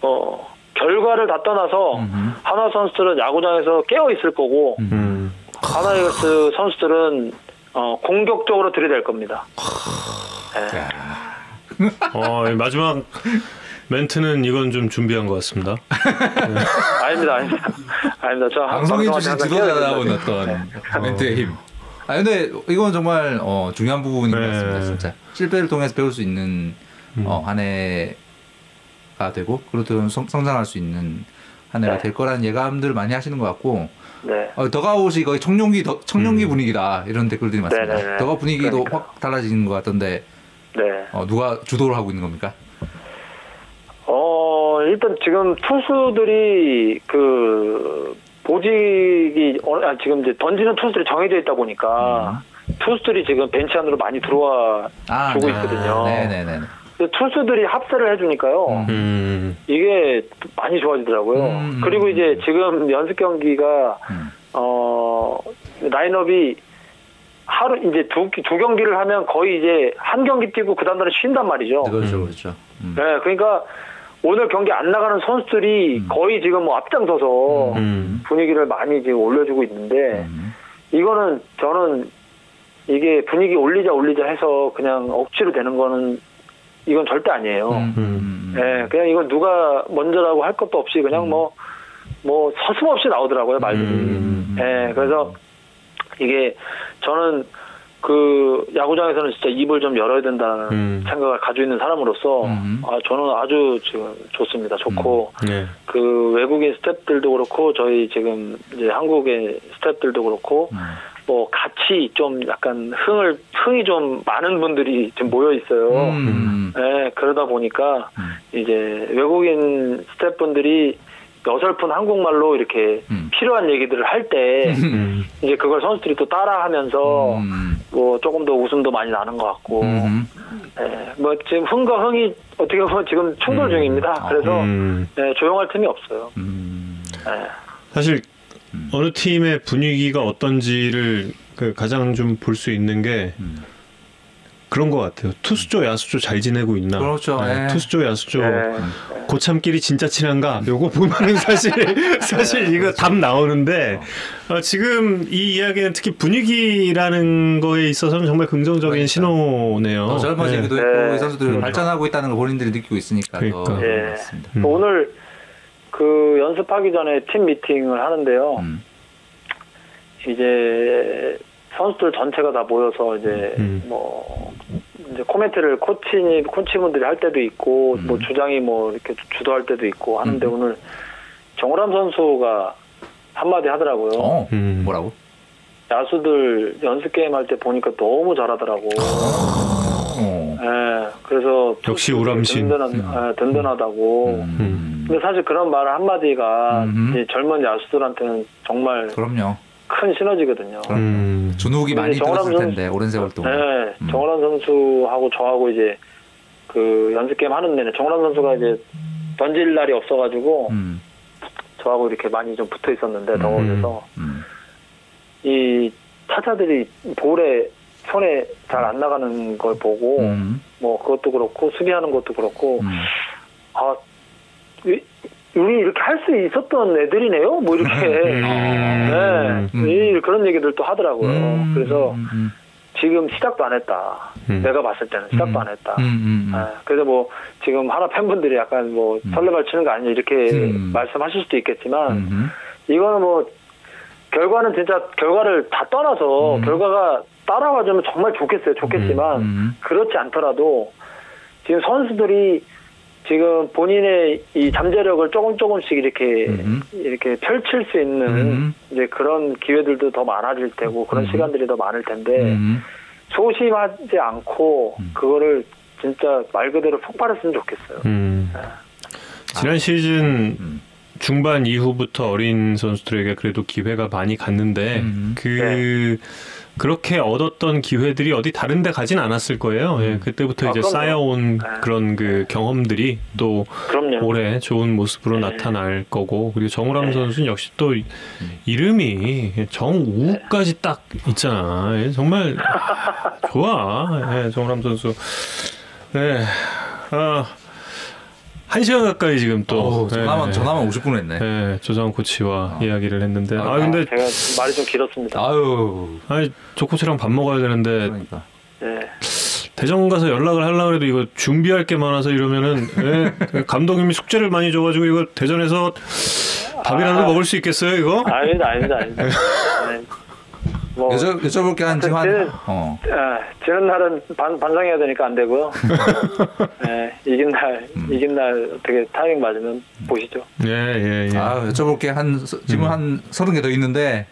어 결과를 다 떠나서 음. 하나 선수들은 야구장에서 깨어 있을 거고 음. 하나 이글스 선수들은 어 공격적으로 들이댈 겁니다. 네. 어, 이 마지막 멘트는 이건 좀 준비한 것 같습니다. 아닙니다, 아닙니다, 아닙니다. 저 깨어야 지도자다운 됩니다. 어떤 멘트의 힘. 아 근데 이건 정말 어, 중요한 부분인 것 네. 같습니다. 진짜 실패를 통해서 배울 수 있는 음. 어, 한 해가 되고 성, 성장할 수 있는 한 해가 네. 될 거라는 예감들을 많이 하시는 것 같고 네, 어, 더가웃이 거의 청룡기 더, 청룡기 음. 분위기다 이런 댓글들이 많습니다. 네, 네, 네. 더가웃 분위기도 그러니까. 확 달라지는 것 같던데 네. 어, 누가 주도를 하고 있는 겁니까? 어 일단 지금 투수들이 그 보직이 어, 아, 지금 이제 던지는 투수들이 정해져 있다 보니까 투수들이 지금 벤치 안으로 많이 들어와 아, 주고 네. 있거든요. 네네네. 근데 투수들이 합세를 해주니까요. 음. 음. 이게 많이 좋아지더라고요. 음. 그리고 이제 지금 연습 경기가 음. 어 라인업이 하루 이제 두, 두 경기를 하면 거의 이제 한 경기 뛰고 그 다음날에 쉰단 말이죠. 그렇죠, 음. 그렇죠. 음. 네, 그러니까 오늘 경기 안 나가는 선수들이 음. 거의 지금 뭐 앞장서서 음. 분위기를 많이 지금 올려주고 있는데 음. 이거는 저는 이게 분위기 올리자 올리자 해서 그냥 억지로 되는 거는 이건 절대 아니에요. 음. 음. 예, 그냥 이건 누가 먼저라고 할 것도 없이 그냥 음. 뭐, 뭐 서슴없이 나오더라고요, 말들이. 음. 예, 그래서 이게 저는 그 야구장에서는 진짜 입을 좀 열어야 된다는 음. 생각을 가지고 있는 사람으로서 음. 아, 저는 아주 지금 좋습니다. 좋고 네. 그 외국인 스태프들도 그렇고 저희 지금 이제 한국의 스태프들도 그렇고 음. 뭐 같이 좀 약간 흥을 흥이 좀 많은 분들이 지금 모여 있어요. 음. 네, 그러다 보니까 음. 이제 외국인 스태프분들이 어설픈 한국말로 이렇게 음. 필요한 얘기들을 할때 음. 이제 그걸 선수들이 또 따라하면서 음. 뭐 조금 더 웃음도 많이 나는 것 같고 음. 예, 뭐 지금 흥과 흥이 어떻게 보면 지금 충돌 음. 중입니다. 아, 그래서 음. 예, 조용할 틈이 없어요. 음. 예. 사실 어느 팀의 분위기가 어떤지를 그 가장 좀 볼 수 있는 게 음. 그런 것 같아요. 투수조 야수조 잘 지내고 있나? 그렇죠. 네, 예. 투수조 야수조 예. 고참끼리 진짜 친한가? 요거 보면은 사실 사실 이거 답 나오는데 어, 지금 이 이야기는 특히 분위기라는 거에 있어서는 정말 긍정적인 그러니까. 신호네요. 더 젊어지기도 네. 했고 네. 이 선수들이 음. 발전하고 있다는 걸 본인들이 느끼고 있으니까 그러니까. 더 예. 맞습니다. 음. 오늘 그 연습하기 전에 팀 미팅을 하는데요. 음. 이제 선수들 전체가 다 모여서 이제 음. 뭐 이제 코멘트를 코치님 코치분들이 할 때도 있고 음. 뭐 주장이 뭐 이렇게 주도할 때도 있고 하는데 음. 오늘 정우람 선수가 한마디 하더라고요. 어. 음. 뭐라고? 야수들 연습 게임 할 때 보니까 너무 잘하더라고. 어. 예, 그래서 역시 우람신. 든든한, 음. 예, 든든하다고. 음. 근데 사실 그런 말 한마디가. 이 젊은 야수들한테는 정말 그럼요. 큰 시너지거든요. 음. 준욱이 많이 들었을 선수- 텐데 오랜 세월 동안. 네, 음. 정원환 선수하고 저하고 이제 그 연습 게임 하는 내내 정원환 선수가 이제 던질 날이 없어가지고 음. 저하고 이렇게 많이 좀 붙어 있었는데 음. 덩어리에서 음. 이 타자들이 볼에 손에 잘 안 나가는 걸 보고 음. 뭐 그것도 그렇고 수비하는 것도 그렇고 음. 아 이- 우리 이렇게 할 수 있었던 애들이네요 뭐 이렇게 음. 네 음. 이- 그런 얘기들도 하더라고요 음. 그래서 음. 음. 지금 시작도 안 했다 음. 내가 봤을 때는 시작도 안 했다 음. 음. 음. 아, 그래서 뭐 지금 하나 팬분들이 약간 뭐 음. 설레발 치는 거 아니냐 이렇게 음. 말씀하실 수도 있겠지만 음. 이거는 뭐 결과는 진짜 결과를 다 떠나서 음. 결과가 따라와주면 정말 좋겠어요 좋겠지만 음. 그렇지 않더라도 지금 선수들이 지금 본인의 이 잠재력을 조금 조금씩 이렇게 음. 이렇게 펼칠 수 있는 음. 이제 그런 기회들도 더 많아질 테고 그런 음. 시간들이 더 많을 텐데 음. 소심하지 않고 음. 그거를 진짜 말 그대로 폭발했으면 좋겠어요. 음. 지난 시즌 음. 중반 이후부터 어린 선수들에게 그래도 기회가 많이 갔는데 음. 그 그렇게 얻었던 기회들이 어디 다른 데 가진 않았을 거예요. 예, 그때부터 아, 이제 그럼요. 쌓여온 네. 그런 그 경험들이 또 그럼요. 올해 좋은 모습으로 네. 나타날 거고 그리고 정우람 네. 선수는 역시 또 이- 이름이 정우까지 딱 있잖아. 예, 정말 좋아. 예, 정우람 선수. 네. 아, 한 시간 가까이 지금 또 어, 전화만 예, 전화만 50분 했네. 예, 조상훈 코치와 어. 이야기를 했는데 아, 아, 근데 제가 말이 좀 길었습니다. 아유. 아니 조 코치랑 밥 먹어야 되는데 그러니까. 네. 대전 가서 연락을 하려고 해도 이거 준비할 게 많아서 이러면은 예, 감독님이 숙제를 많이 줘가지고 이거 대전에서 밥이라도 아. 먹을 수 있겠어요 이거? 아닙니다, 아닙니다, 아닙니다. 네. 뭐 여쭤 여쭤볼 게한 지금 한 쟤는- 어. 아, 지는 날은 반, 반성해야 되니까 안 되고요. 네, 이긴 날, 음. 이긴 날 어떻게 타이밍 맞으면 보시죠. 예예 예. 아, 여쭤볼 게한 지금 음. 한 서른 개 더 있는데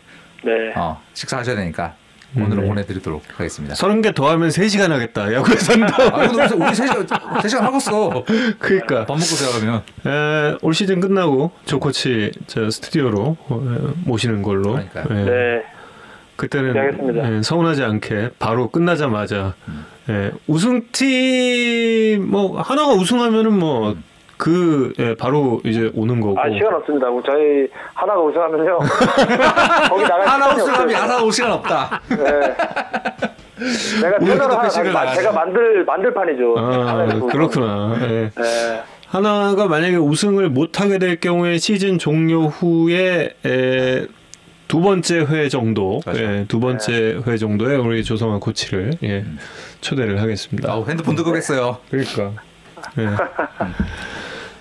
네. 어, 식사하셔야 되니까 오늘은 음. 보내드리도록 하겠습니다. 서른 개 더하면 3 시간 하겠다 야구에서는. 아, 이거 우리 세 시간 세 시간 하고 있어. 그러니까 밥 먹고 들어가면 에, 올 시즌 끝나고 조 코치 저 스튜디오로 어, 모시는 걸로. 그러니까요. 예. 네. 그때는 네. 예, 서운하지 않게 바로 끝나자마자 예, 우승팀 뭐 하나가 우승하면은 뭐그 바로 이제 오는 거고. 아, 시간 없습니다. 저희 하나가 우승하면요. 거기 나갈 하나 우승하면. 하나 올 시간 없다. 네. 내가 채널을 하나, 안 제가 만들, 만들 판이죠. 아 그렇구나. 예. 네. 하나가 만약에 우승을 못하게 될 경우에 시즌 종료 후에 에, 두 번째 회 정도. 예, 두 번째 회 정도에 우리 조성환 코치를 예, 초대를 하겠습니다. 아우 핸드폰 들고 겠어요 그러니까. 예.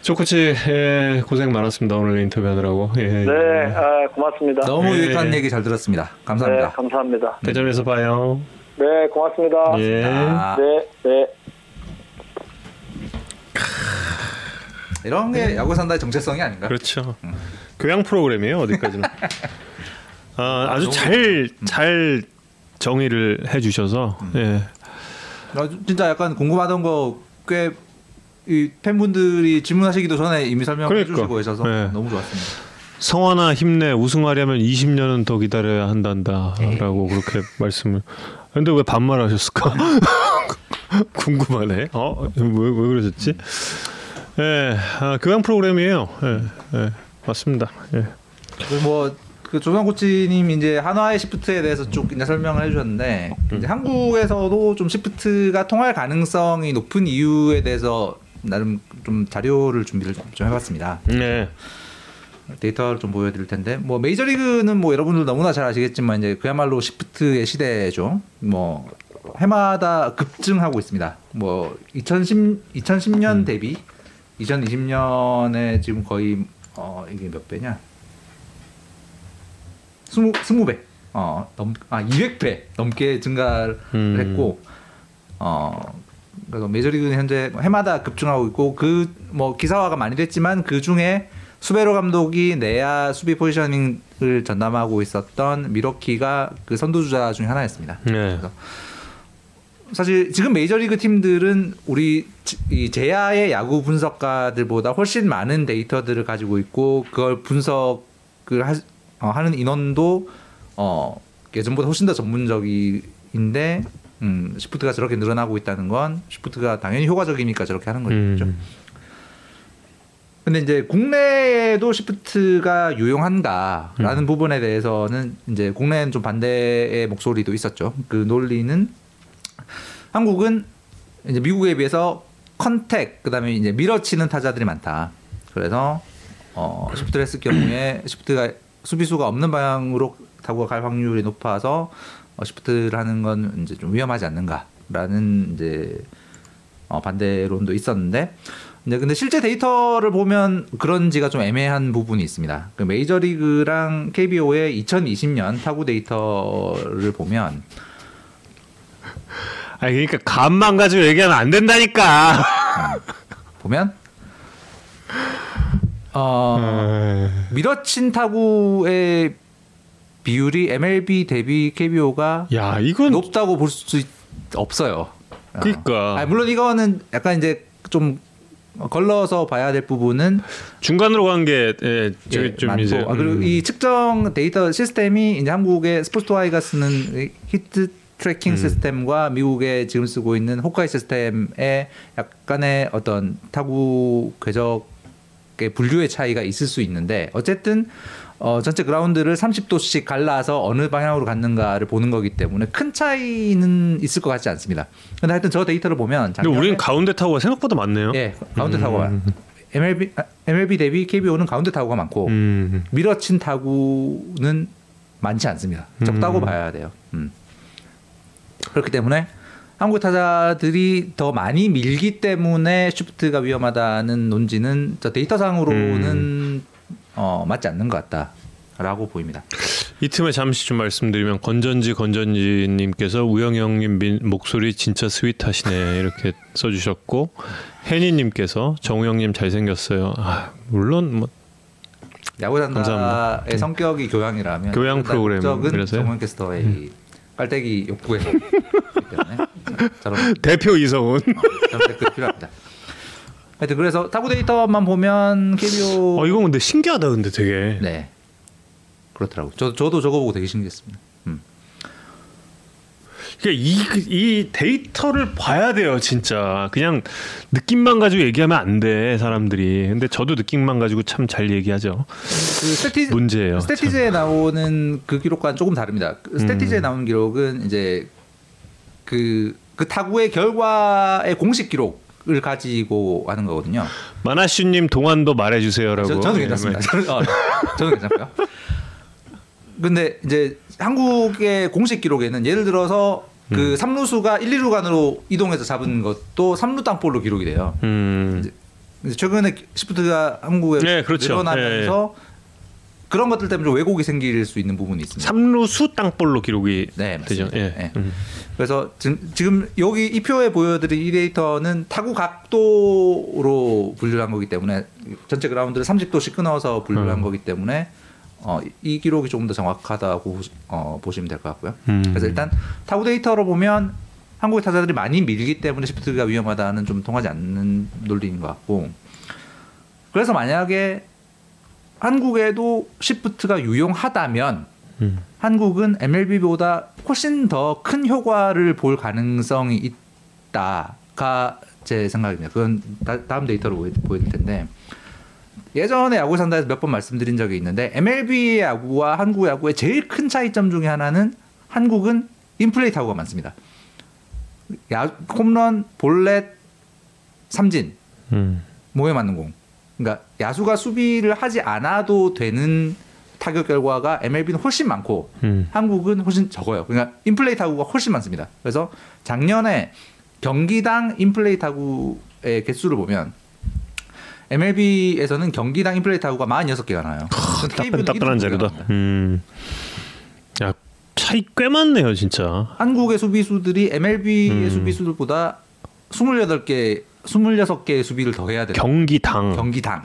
조 코치 예, 고생 많았습니다 오늘 인터뷰하느라고. 예. 네, 아, 고맙습니다. 너무 예. 유익한 얘기 잘 들었습니다. 네, 감사합니다. 감사합니다. 대전에서 봐요. 네, 고맙습니다. 예. 아, 네, 네. 이런 게 야구 산다의 정체성이 아닌가? 그렇죠. 교양 프로그램이에요 어디까지나. 아, 아주 너무- 잘잘 정의를 해주셔서 예. 아, 진짜 약간 궁금하던 거꽤 이 팬분들이 질문하시기도 전에 이미 설명해 그러니까. 주시고 계셔서 네. 너무 좋았습니다. 성환아 힘내 우승하려면 20년은 더 기다려야 한단다라고 그렇게 말씀을. 근데 왜 반말하셨을까? 궁금하네. 어? 왜, 왜 그러셨지? 예, 아, 교양 프로그램이에요. 예, 예, 맞습니다. 예. 뭐 그 조성 코치님 이제 한화의 시프트에 대해서 쭉 이제 설명을 해주셨는데 이제 한국에서도 좀 시프트가 통할 가능성이 높은 이유에 대해서 나름 좀 자료를 준비를 좀 해봤습니다. 네. 데이터를 좀 보여드릴 텐데 뭐 메이저리그는 뭐 여러분들 너무나 잘 아시겠지만 이제 그야말로 시프트의 시대죠. 뭐 해마다 급증하고 있습니다. 뭐 2010, 2010년 대비 2020년에 지금 거의 어 이게 몇 배냐? 스무 스무 배. 어 넘아 200배 넘게 증가를 음. 했고 어 그래서 메이저리그는 현재 해마다 급증하고 있고 그 뭐 기사화가 많이 됐지만 그 중에 수베로 감독이 내야 수비 포지셔닝을 전담하고 있었던 미러키가 그 선두주자 중에 하나였습니다. 네. 그래서 사실 지금 메이저리그 팀들은 우리 지- 이 제야의 야구 분석가들보다 훨씬 많은 데이터들을 가지고 있고 그걸 분석을 하, 어, 하는 인원도 어, 예전보다 훨씬 더 전문적인데 음, 시프트가 저렇게 늘어나고 있다는 건 시프트가 당연히 효과적이니까 저렇게 하는 거죠. 음. 근데 이제 국내에도 시프트가 유용한가라는 부분에 대해서는 이제 국내엔 좀 반대의 목소리도 있었죠. 그 논리는 한국은 이제 미국에 비해서 contact 그다음에 이제 밀어치는 타자들이 많다. 그래서 어 시프트를 했을 경우에 시프트가 수비수가 없는 방향으로 타구가 갈 확률이 높아서 어, 시프트를 하는 건 이제 좀 위험하지 않는가라는 이제 어, 반대론도 있었는데 이제 근데 실제 데이터를 보면 그런지가 좀 애매한 부분이 있습니다. 그 메이저리그랑 KBO의 2020년 타구 데이터를 보면 아 그러니까 감만 가지고 얘기하면 안 된다니까. 보면 어 밀어친 타구의 비율이 MLB 대비 KBO가 야 이건 높다고 볼 수 없어요. 어. 그러니까. 아, 물론 이거는 약간 이제 좀 걸러서 봐야 될 부분은 중간으로 간게 예, 예, 좀 많고. 이제 아, 그리고 음. 이 측정 데이터 시스템이 이제 한국의 스포츠투아이가 쓰는 이 hit tracking 음. 시스템과 미국에 지금 쓰고 있는 Hawk-Eye 시스템에 약간의 어떤 타구 궤적의 분류의 차이가 있을 수 있는데 어쨌든 어, 전체 그라운드를 30도씩 갈라서 어느 방향으로 갔는가를 보는 거기 때문에 큰 차이는 있을 것 같지 않습니다. 근데 하여튼 저 데이터를 보면 근데 우리는 가운데 타고가 생각보다 많네요. 예, 가운데 타구가 MLB 아, MLB 대비 KBO는 가운데 타구가 많고 음. 밀어친 타구는 많지 않습니다. 적다고 음. 봐야 돼요. 음. 그렇기 때문에 한국 타자들이 더 많이 밀기 때문에 슈프트가 위험하다는 논지는 저 데이터상으로는 음. 어, 맞지 않는 것 같다라고 보입니다. 이 틈에 잠시 좀 말씀드리면 건전지 건전지님께서 민- 목소리 진짜 스윗하시네 이렇게 써주셨고 혜니님께서 정우 형님 잘생겼어요. 아 물론 뭐 야구 감사합니다. 단다의 성격이 교양이라면 교양 프로그램이라서요? 목적은 정원 캐스터의 이 깔때기 욕구에서 있기 때문에 대표 이성훈. 저런 댓글이 필요합니다. 하여튼 그래서 타구 데이터만 보면 KBO 어 이건 근데 신기하다 근데 되게. 네 그렇더라고. 저 저도 저거 보고 되게 신기했습니다. 음. 그러니까 이, 이 데이터를 봐야 돼요 진짜. 그냥 느낌만 가지고 얘기하면 안 돼 사람들이. 근데 저도 느낌만 가지고 참 잘 얘기하죠. 그 스태티 문제예요. 스태티즈에 나오는 그 기록과는 조금 다릅니다. 그 스태티즈에 음. 나오는 기록은 이제 그, 그 타구의 결과의 공식 기록 을 가지고 하는 거거든요. 마나슈님 동안도 말해주세요라고. 저, 예, 괜찮습니다. 저는, 어, 저는 괜찮고요. 근데 이제 한국의 공식 기록에는 예를 들어서 음. 그 삼루수가 1, 2루 간으로 이동해서 잡은 것도 삼루 땅볼로 기록이 돼요. 음. 최근에 시프트가 한국에 네, 그렇죠. 늘어나면서 그런 것들 때문에 좀 왜곡이 생길 수 있는 부분이 있습니다. 삼루수 땅볼로 기록이 네, 되죠. 예. 네. 음. 그래서 지금, 지금 여기 이 표에 보여드린 이 데이터는 타구 각도로 분류를 한 거기 때문에 전체 그라운드를 30도씩 끊어서 분류를 한 음. 거기 때문에 어, 이 기록이 조금 더 정확하다고 어, 보시면 될 것 같고요. 음. 그래서 일단 타구 데이터로 보면 한국의 타자들이 많이 밀기 때문에 시프트가 위험하다는 좀 통하지 않는 논리인 것 같고 그래서 만약에 한국에도 시프트가 유용하다면 음. 한국은 MLB보다 훨씬 더 큰 효과를 볼 가능성이 있다가 제 생각입니다. 그건 다, 다음 데이터로 보여- 보여드릴 텐데 예전에 야구 산다에서 몇 번 말씀드린 적이 있는데 MLB 야구와 한국 야구의 제일 큰 차이점 중에 하나는 한국은 인플레이 타구가 많습니다. 야, 홈런, 볼넷, 삼진 음. 몸에 맞는 공. 그러니까 야수가 수비를 하지 않아도 되는 타격 결과가 MLB는 훨씬 많고 음. 한국은 훨씬 적어요. 그러니까 인플레이 타구가 훨씬 많습니다. 그래서 작년에 경기당 인플레이 타구의 개수를 보면 MLB에서는 경기당 인플레이 타구가 46개가 나요. 따끈 따끈한 자료다. 음. 야 차이 꽤 많네요 진짜. 한국의 수비수들이 MLB의 음. 수비수들보다 28개, 26개의 수비를 더 해야 돼요. 경기당 경기당.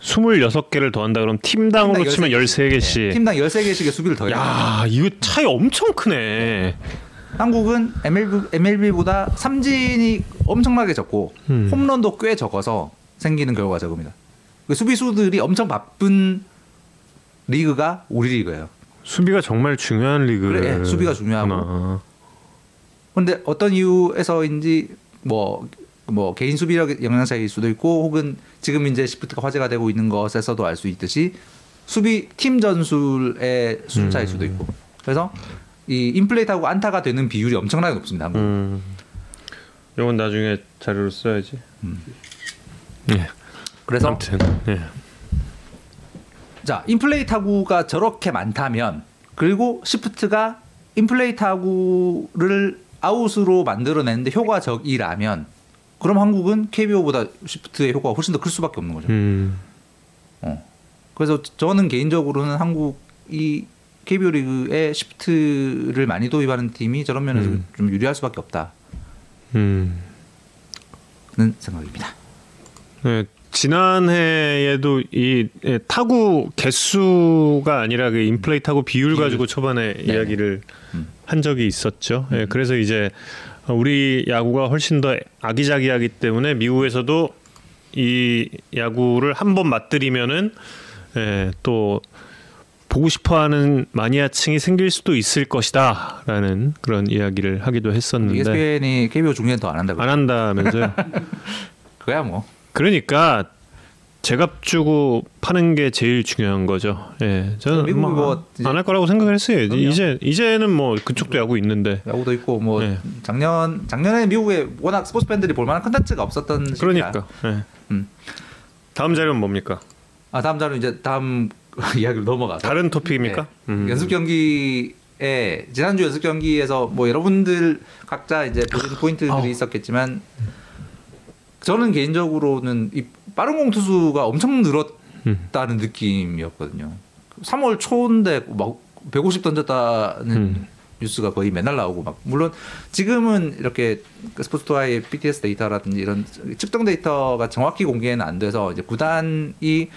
26개를 더한다 그럼 팀당으로 팀당 치면 13개. 13개씩. 네, 팀당 13개씩의 수비를 더 해야. 야 이거 차이 엄청 크네. 한국은 MLB, MLB보다 삼진이 엄청나게 적고 음. 홈런도 꽤 적어서 생기는 결과가 적습니다. 그 수비수들이 엄청 바쁜 리그가 우리 리그예요. 수비가 정말 중요한 리그. 그래, 예, 수비가 중요하고. 근데 어떤 이유에서인지 뭐, 뭐 개인 수비력 영향차일 수도 있고 혹은 지금 이제 시프트가 화제가 되고 있는 것에서도 알 수 있듯이 수비 팀 전술의 수준 차일 수도 있고 그래서 이 인플레이트하고 안타가 되는 비율이 엄청나게 높습니다. 한국. 음. 이건 나중에 자료로 써야지. 예. 그래서 아무튼 예. 자 인플레이 타구가 저렇게 많다면 그리고 시프트가 인플레이 타구를 아웃으로 만들어내는데 효과적이라면 그럼 한국은 KBO보다 시프트의 효과가 훨씬 더 클 수밖에 없는 거죠. 음. 어. 그래서 저는 개인적으로는 한국이 KBO 리그에 시프트를 많이 도입하는 팀이 저런 면에서 음. 좀 유리할 수밖에 없다는 음. 생각입니다. 네, 지난해에도 이 예, 타구 개수가 아니라 그 인플레이 타구 비율. 가지고 초반에 이야기를 음. 한 적이 있었죠. 예, 그래서 이제 우리 야구가 훨씬 더 아기자기하기 때문에 미국에서도 이 야구를 한 번 맛들이면은 예, 또 보고 싶어하는 마니아층이 생길 수도 있을 것이다라는 그런 이야기를 하기도 했었는데 ESPN이 KBO 중계는 더 안 한다고. 안 한다면서요. 그야 뭐. 그러니까 제값 주고 파는 게 제일 중요한 거죠. 예, 저는 미국이 뭐 이제- 뭐안 할 거라고 생각을 했어요. 그럼요. 이제 이제는 뭐 그쪽도 야구 있는데. 야구도 있고 뭐 네. 작년 작년에 미국에 워낙 스포츠 팬들이 볼 만한 컨텐츠가 없었던. 그러니까. 예. 음. 다음 자료는 뭡니까? 아 다음 자료 이제 다음 이야기로 넘어가서 다른 토픽입니까? 네. 음. 연습 경기에 지난주 연습 경기에서 뭐 여러분들 각자 이제 보신 포인트들이 아우. 있었겠지만 저는 개인적으로는 이 빠른 공 투수가 엄청 늘었다는 느낌이었거든요. 3월 초인데 막 150 던졌다는 음. 뉴스가 거의 맨날 나오고 막 물론 지금은 이렇게 그 스포츠투아이의 PTS 데이터라든지 이런 측정 데이터가 정확히 공개는 안 돼서 이제 구단이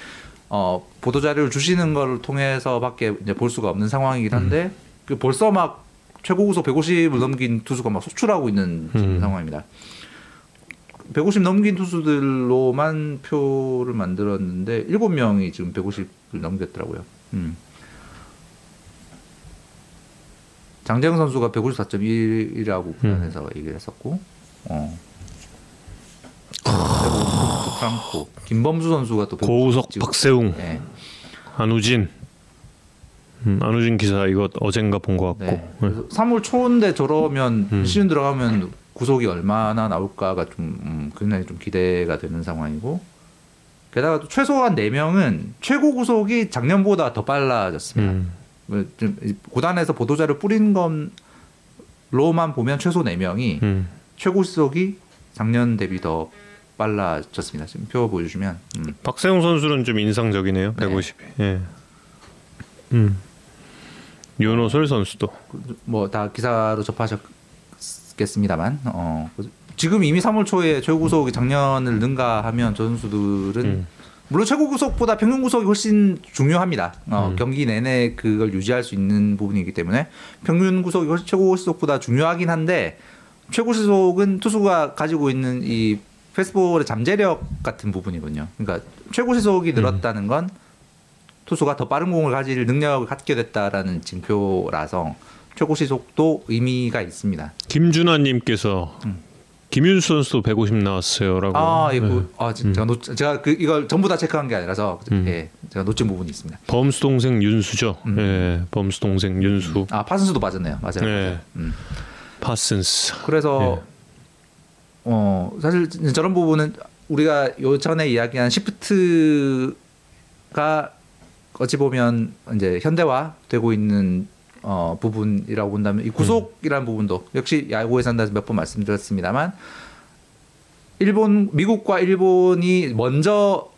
어 보도 자료를 주시는 걸 통해서밖에 이제 볼 수가 없는 상황이긴 한데 그 벌써 막 최고 구속 150을 넘긴 투수가 막 속출하고 있는 음. 상황입니다. 150 넘긴 투수들로만 표를 만들었는데 7명이 지금 150을 넘겼더라고요. 음. 장재영 선수가 154.1이라고 구단에서 얘기를 했었고, 어. 프랑코, 김범수 선수가 또 고우석, 150 박세웅, 네. 안우진. 음, 안우진 기사 이거 어젠가 본 것 같고. 네. 그래서 3월 초인데 저러면 음. 시즌 들어가면 구속이 얼마나 나올까가 좀 음, 굉장히 좀 기대가 되는 상황이고 게다가 또 최소한 4명은 최고 구속이 작년보다 더 빨라졌습니다. 음. 뭐좀 고단에서 보도자료 뿌린 것로만 보면 최소 4명이 음. 최고 구속이 작년 대비 더 빨라졌습니다. 지금 표 보여주시면 음. 박세웅 선수는 좀 인상적이네요. 네. 150이. 예. 음. 윤호솔 선수도. 뭐 다 기사로 접하셨 겠습니다만 어, 지금 이미 3월 초에 최고 구속이 작년을 능가하면 저 선수들은 음. 물론 최고 구속보다 평균 구속이 훨씬 중요합니다. 어, 음. 경기 내내 그걸 유지할 수 있는 부분이기 때문에 평균 구속이 훨씬 최고 구속보다 중요하긴 한데 최고 시속은 투수가 가지고 있는 이 패스볼의 잠재력 같은 부분이군요. 그러니까 최고 시속이 늘었다는 건 투수가 더 빠른 공을 가질 능력을 갖게 됐다라는 징표라서 최고 시속도 의미가 있습니다. 김준하님께서 김윤수 선수도 150 나왔어요라고. 아, 이거 네. 아, 지- 제가 놓, 제가 그 이걸 전부 다 체크한 게 아니라서 음. 예, 제가 놓친 부분이 있습니다. 범수 동생 윤수죠. 음. 예, 범수 동생 윤수. 아, 파슨스도 맞았네요. 맞아요. 네. 음. 파슨스. 그래서 예. 어 사실 저런 부분은 우리가 요 전에 이야기한 시프트가 어찌 보면 이제 현대화 되고 있는 어 부분이라고 본다면 이 구속이라는 부분도 역시 야구에 산다에서 몇 번 말씀드렸습니다만 일본 미국과 일본이 먼저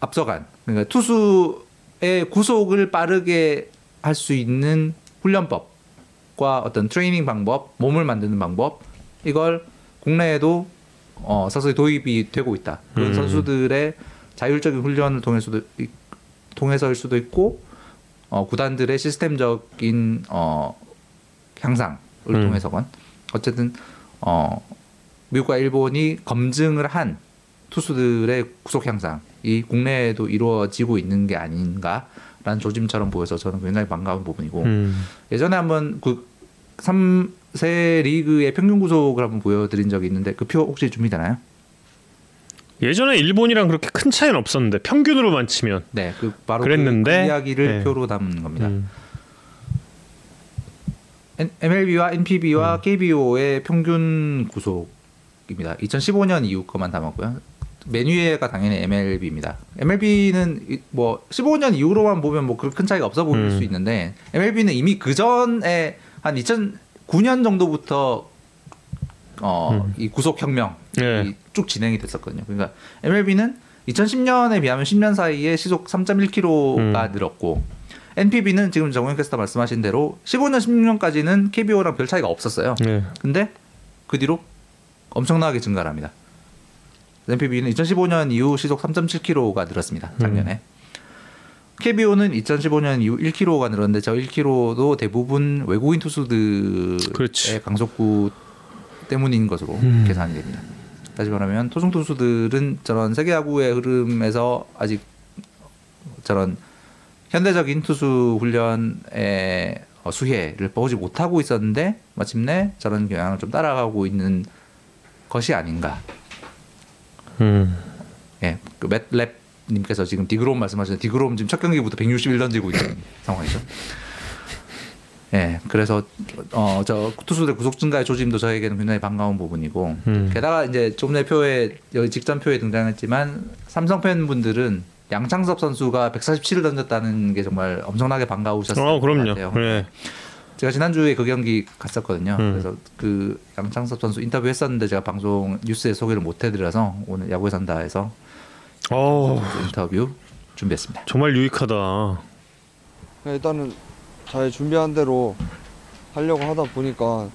앞서간 그러니까 투수의 구속을 빠르게 할 수 있는 훈련법과 어떤 트레이닝 방법, 몸을 만드는 방법 이걸 국내에도 어, 서서히 도입이 되고 있다. 그런 음. 선수들의 자율적인 훈련을 통해서도 이- 통해서일 수도 있고 어, 구단들의 시스템적인 어, 향상을 음. 통해서건 어쨌든 어, 미국과 일본이 검증을 한 투수들의 구속 향상이 국내에도 이루어지고 있는 게 아닌가라는 조짐처럼 보여서 저는 굉장히 반가운 부분이고 음. 예전에 한번 그 3세 리그의 평균 구속을 한번 보여드린 적이 있는데 그 표 혹시 준비되나요? 예전에 일본이랑 그렇게 큰 차이는 없었는데 평균으로만 치면. 네, 그 바로 그랬는데, 그 이야기를 네. 표로 담은 겁니다. 음. MLB와 NPB와 음. KBO의 평균 구속입니다. 2015년 이후 거만 담았고요. 맨 위에가 당연히 MLB입니다. MLB는 뭐 15년 이후로만 보면 뭐 그 큰 차이가 없어 보일 음. 수 있는데 MLB는 이미 그 전에 한 2009년 정도부터 어, 이 구속 혁명이 네. 쭉 진행이 됐었거든요. 그러니까 MLB는 2010년에 비하면 10년 사이에 시속 3.1km가 음. 늘었고 NPB는 지금 정우영 캐스터 말씀하신 대로 15년 16년까지는 KBO랑 별 차이가 없었어요. 네. 근데 그 뒤로 엄청나게 증가를 합니다. NPB는 2015년 이후 시속 3.7km가 늘었습니다. 작년에. KBO는 2015년 이후 1km가 늘었는데 저 1km도 대부분 외국인 투수들의 그렇지. 강속구 때문인 것으로 음. 계산이 됩니다. 다시 말하면 토종 투수들은 저런 세계 야구의 흐름에서 아직 저런 현대적인 투수 훈련의 어, 수혜를 보지 못하고 있었는데 마침내 저런 경향을 좀 따라가고 있는 것이 아닌가. 음. 예, 그 맷랩 님께서 지금 디그롬 말씀하셨는데 디그롬 지금 첫 경기부터 161 던지고 있는 상황이죠. 예, 그래서 어 저 투수들 구속 증가의 조짐도 저에게는 굉장히 반가운 부분이고 음. 게다가 이제 좀 전에 표에 여기 직전 표에 등장했지만 삼성 팬분들은 양창섭 선수가 147을 던졌다는 게 정말 엄청나게 반가우셨을 어, 것 그럼요. 같아요. 네. 제가 지난주에 그 경기 갔었거든요. 음. 그래서 그 양창섭 선수 인터뷰 했었는데 제가 방송 뉴스에 소개를 못 해드려서 오늘 야구에 산다에서 어, 인터뷰 준비했습니다. 정말 유익하다. 일단은 잘 준비한 대로 하려고 하다 보니까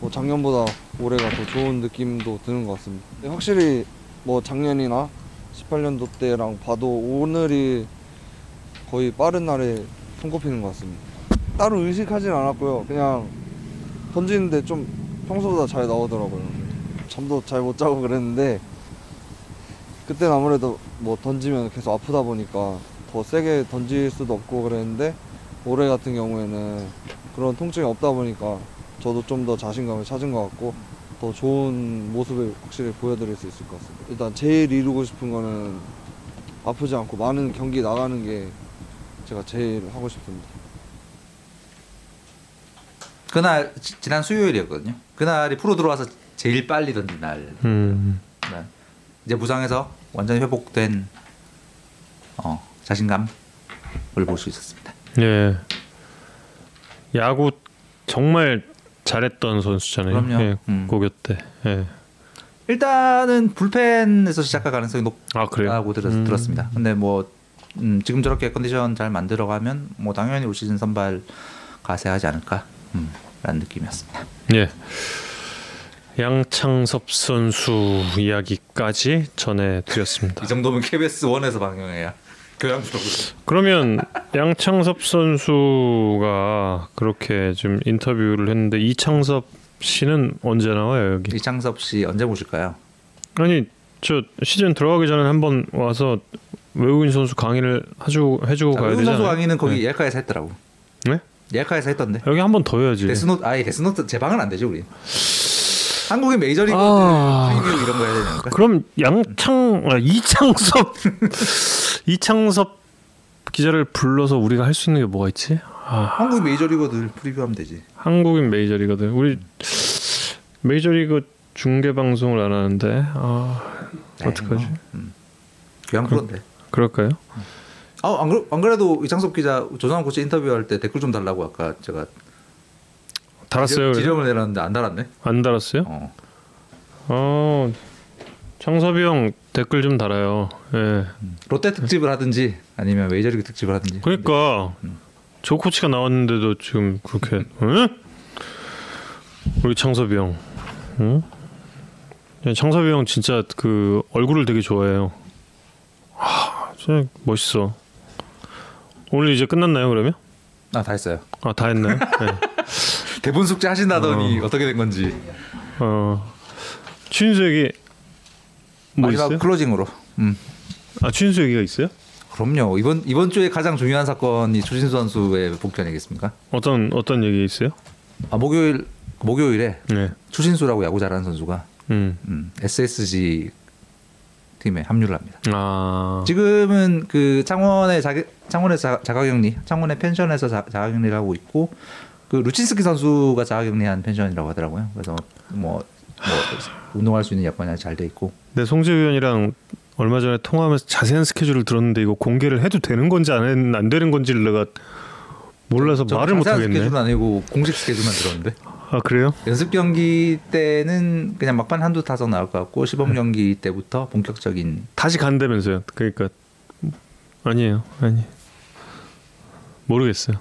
뭐 작년보다 올해가 더 좋은 느낌도 드는 것 같습니다. 확실히 뭐 작년이나 18년도 때랑 봐도 오늘이 거의 빠른 날에 손꼽히는 것 같습니다. 따로 의식하진 않았고요. 그냥 던지는데 좀 평소보다 잘 나오더라고요. 잠도 잘 못 자고 그랬는데 그때는 아무래도 뭐 던지면 계속 아프다 보니까 더 세게 던질 수도 없고 그랬는데 올해 같은 경우에는 그런 통증이 없다 보니까 저도 좀 더 자신감을 찾은 것 같고 더 좋은 모습을 확실히 보여드릴 수 있을 것 같습니다. 일단 제일 이루고 싶은 거는 아프지 않고 많은 경기 나가는 게 제가 제일 하고 싶습니다. 그날 지- 지난 수요일이었거든요. 그날이 프로 들어와서 제일 빨리 던진 날. 음. 네. 이제 부상에서 완전히 회복된 어, 자신감을 볼 수 있었습니다. 예. 야구 정말 잘했던 선수잖아요. 그럼요. 예, 음. 고교 때. 예. 일단은 불펜에서 시작할 가능성이 아? 높다고 들었, 음. 들었습니다. 근데 뭐 음, 지금 저렇게 컨디션 잘 만들어가면 뭐 당연히 올 시즌 선발 가세하지 않을까 음, 라는 느낌이었습니다. 예. 양창섭 선수 이야기까지 전해드렸습니다. 이 정도면 KBS 원에서 방영해야 교양 프로그램. 그러면 양창섭 선수가 그렇게 좀 인터뷰를 했는데 이창섭 씨는 언제 나와요 여기? 이창섭 씨 언제 모실까요? 아니 저 시즌 들어가기 전에 한번 와서 외국인 선수 강의를 해주고 해주고 자, 가야 외국 선수 되잖아요. 강의는 거기 옐카에서 했더라고. 네? 옐카에서 했던데. 여기 한 번 더 해야지. 데스노트 아예 데스노트 제 방은 안 되죠 우리. 한국의 메이저리그 아. 이런 거 해야 되니까. 그럼 양창 아, 이창섭 이창섭 기자를 불러서 우리가 할 수 있는 게 뭐가 있지? 아, 한국 메이저리거들 프리뷰하면 되지. 한국인 메이저리거들 우리 메이저리그 중계 방송을 안 하는데 아 네, 어떡하지? 뭐, 음. 그냥 그런데. 그럴까요? 아, 안, 그래, 안 그래도 이창섭 기자 조상훈 코치 인터뷰할 때 댓글 좀 달라고 아까 제가 달았어요. 그래서? 지령을 내놨는데 안 달았네. 안 달았어요? 어. 어 창섭이 형 댓글 좀 달아요. 예. 롯데 특집을 하든지 아니면 메이저리그 특집을 하든지. 그러니까 조 코치가 나왔는데도 지금 그렇게 응? 우리 창섭이 형, 응? 야, 창섭이 형 진짜 그 얼굴을 되게 좋아해요. 아, 진짜 멋있어. 오늘 이제 끝났나요 그러면? 아, 다 했어요. 아 다 했나요? 네. 대본 숙제 하신다더니 어. 떻게 된 건지. 어 추인수 얘기 뭐 마지막 있어요? 클로징으로. 음. 아 추인수 얘기가 있어요? 그럼요. 이번 이번 주에 가장 중요한 사건이 추신수 선수의 복귀 아니겠습니까? 어떤 어떤 얘기 있어요? 아, 목요일 목요일에 네. 추신수라고 야구 잘하는 선수가 음. 음, SSG 팀에 합류를 합니다. 아. 지금은 그 창원의 자, 창원에서 자, 자가격리, 창원의 펜션에서 자, 자가격리를 하고 있고 그 루친스키 선수가 자가격리한 펜션이라고 하더라고요. 그래서 뭐, 뭐 운동할 수 있는 여건이 잘 돼 있고 네, 송재 위원이랑 얼마 전에 통화하면서 자세한 스케줄을 들었는데 이거 공개를 해도 되는 건지 안, 안 되는 건지를 내가 몰라서 저 말을 못 하겠네. 스케줄은 아니고 공식 스케줄만 들었는데 아 그래요? 연습 경기 때는 그냥 막판 한두 타석 나올 것 같고 시범 경기 때부터 본격적인 다시 간다면서요. 그러니까 아니에요, 아니 모르겠어요.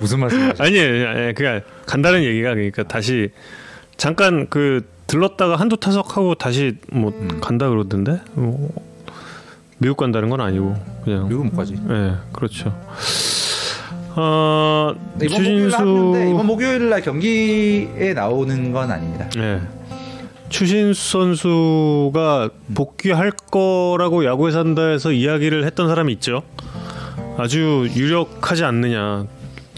무슨 말씀이세요? 아니에요, 아니, 그냥 간다는 얘기가 그러니까 다시 잠깐 그 들렀다가 한두 타석 하고 다시 뭐 음. 간다 그러던데 뭐, 미국 간다는 건 아니고 그냥 미국 못 가지. 네, 그렇죠. 어, 네, 이번 목요일 날 추신수 하는데 이번 목요일 날 경기에 나오는 건 아닙니다. 네. 추신수 선수가 복귀할 거라고 야구에 산다에서 이야기를 했던 사람이 있죠. 아주 유력하지 않느냐,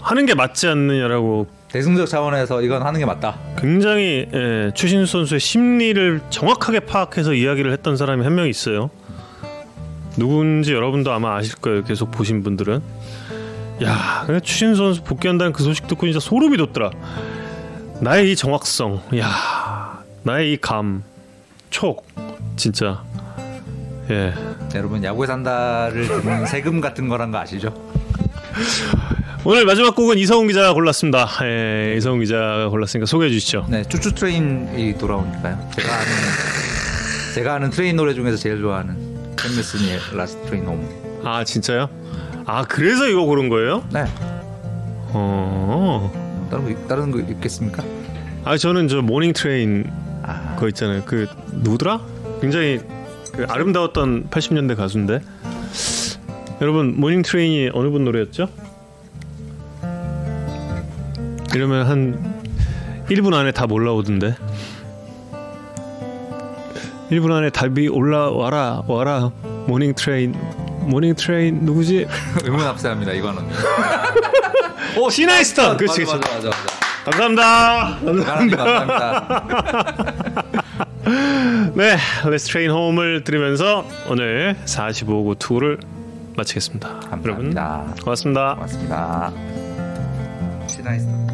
하는 게 맞지 않느냐라고 대승적 차원에서 이건 하는 게 맞다. 굉장히 예, 추신수 선수의 심리를 정확하게 파악해서 이야기를 했던 사람이 한 명 있어요. 누군지 여러분도 아마 아실 거예요. 계속 보신 분들은. 야, 추신수 선수 복귀한다는 그 소식 듣고 진짜 소름이 돋더라. 나의 이 정확성, 야, 나의 이 감, 촉, 진짜. 예. 여러분 야구에 산다를 세금 같은 거란 거 아시죠? 오늘 마지막 곡은 이성훈 기자가 골랐습니다. 예, 이성훈 기자가 골랐으니까 소개해 주시죠. 네, Choo Choo Train이 돌아오니까요. 제가 아는 제가 아는 train 노래 중에서 제일 좋아하는 팻 메스니의 Last Train Home. 아, 진짜요? 아, 그래서 이거 고른 거예요? 네, 어. 다른 거 다른 거 있겠습니까? 아 저는 저 Morning Train 아, 그거 있잖아요. 그 누구더라? 굉장히 그 아름다웠던 80년대 가수인데. 여러분 Morning Train이 어느 분 노래였죠? 이러면 한 1분 안에 답 올라오던데. 1분 안에 답이 올라와라 와라 Morning Train Morning Train 누구지? 의문 합세합니다 이거는. 오 시나 이스턴 그렇지 맞아, 맞아, 맞아, 맞아. 감사합니다 감사합니다. 네, Last Train Home을 들으면서 오늘 45구 투를 마치겠습니다. 여러분 감사합니다. 고맙습니다. 고맙습니다. 시나 이스.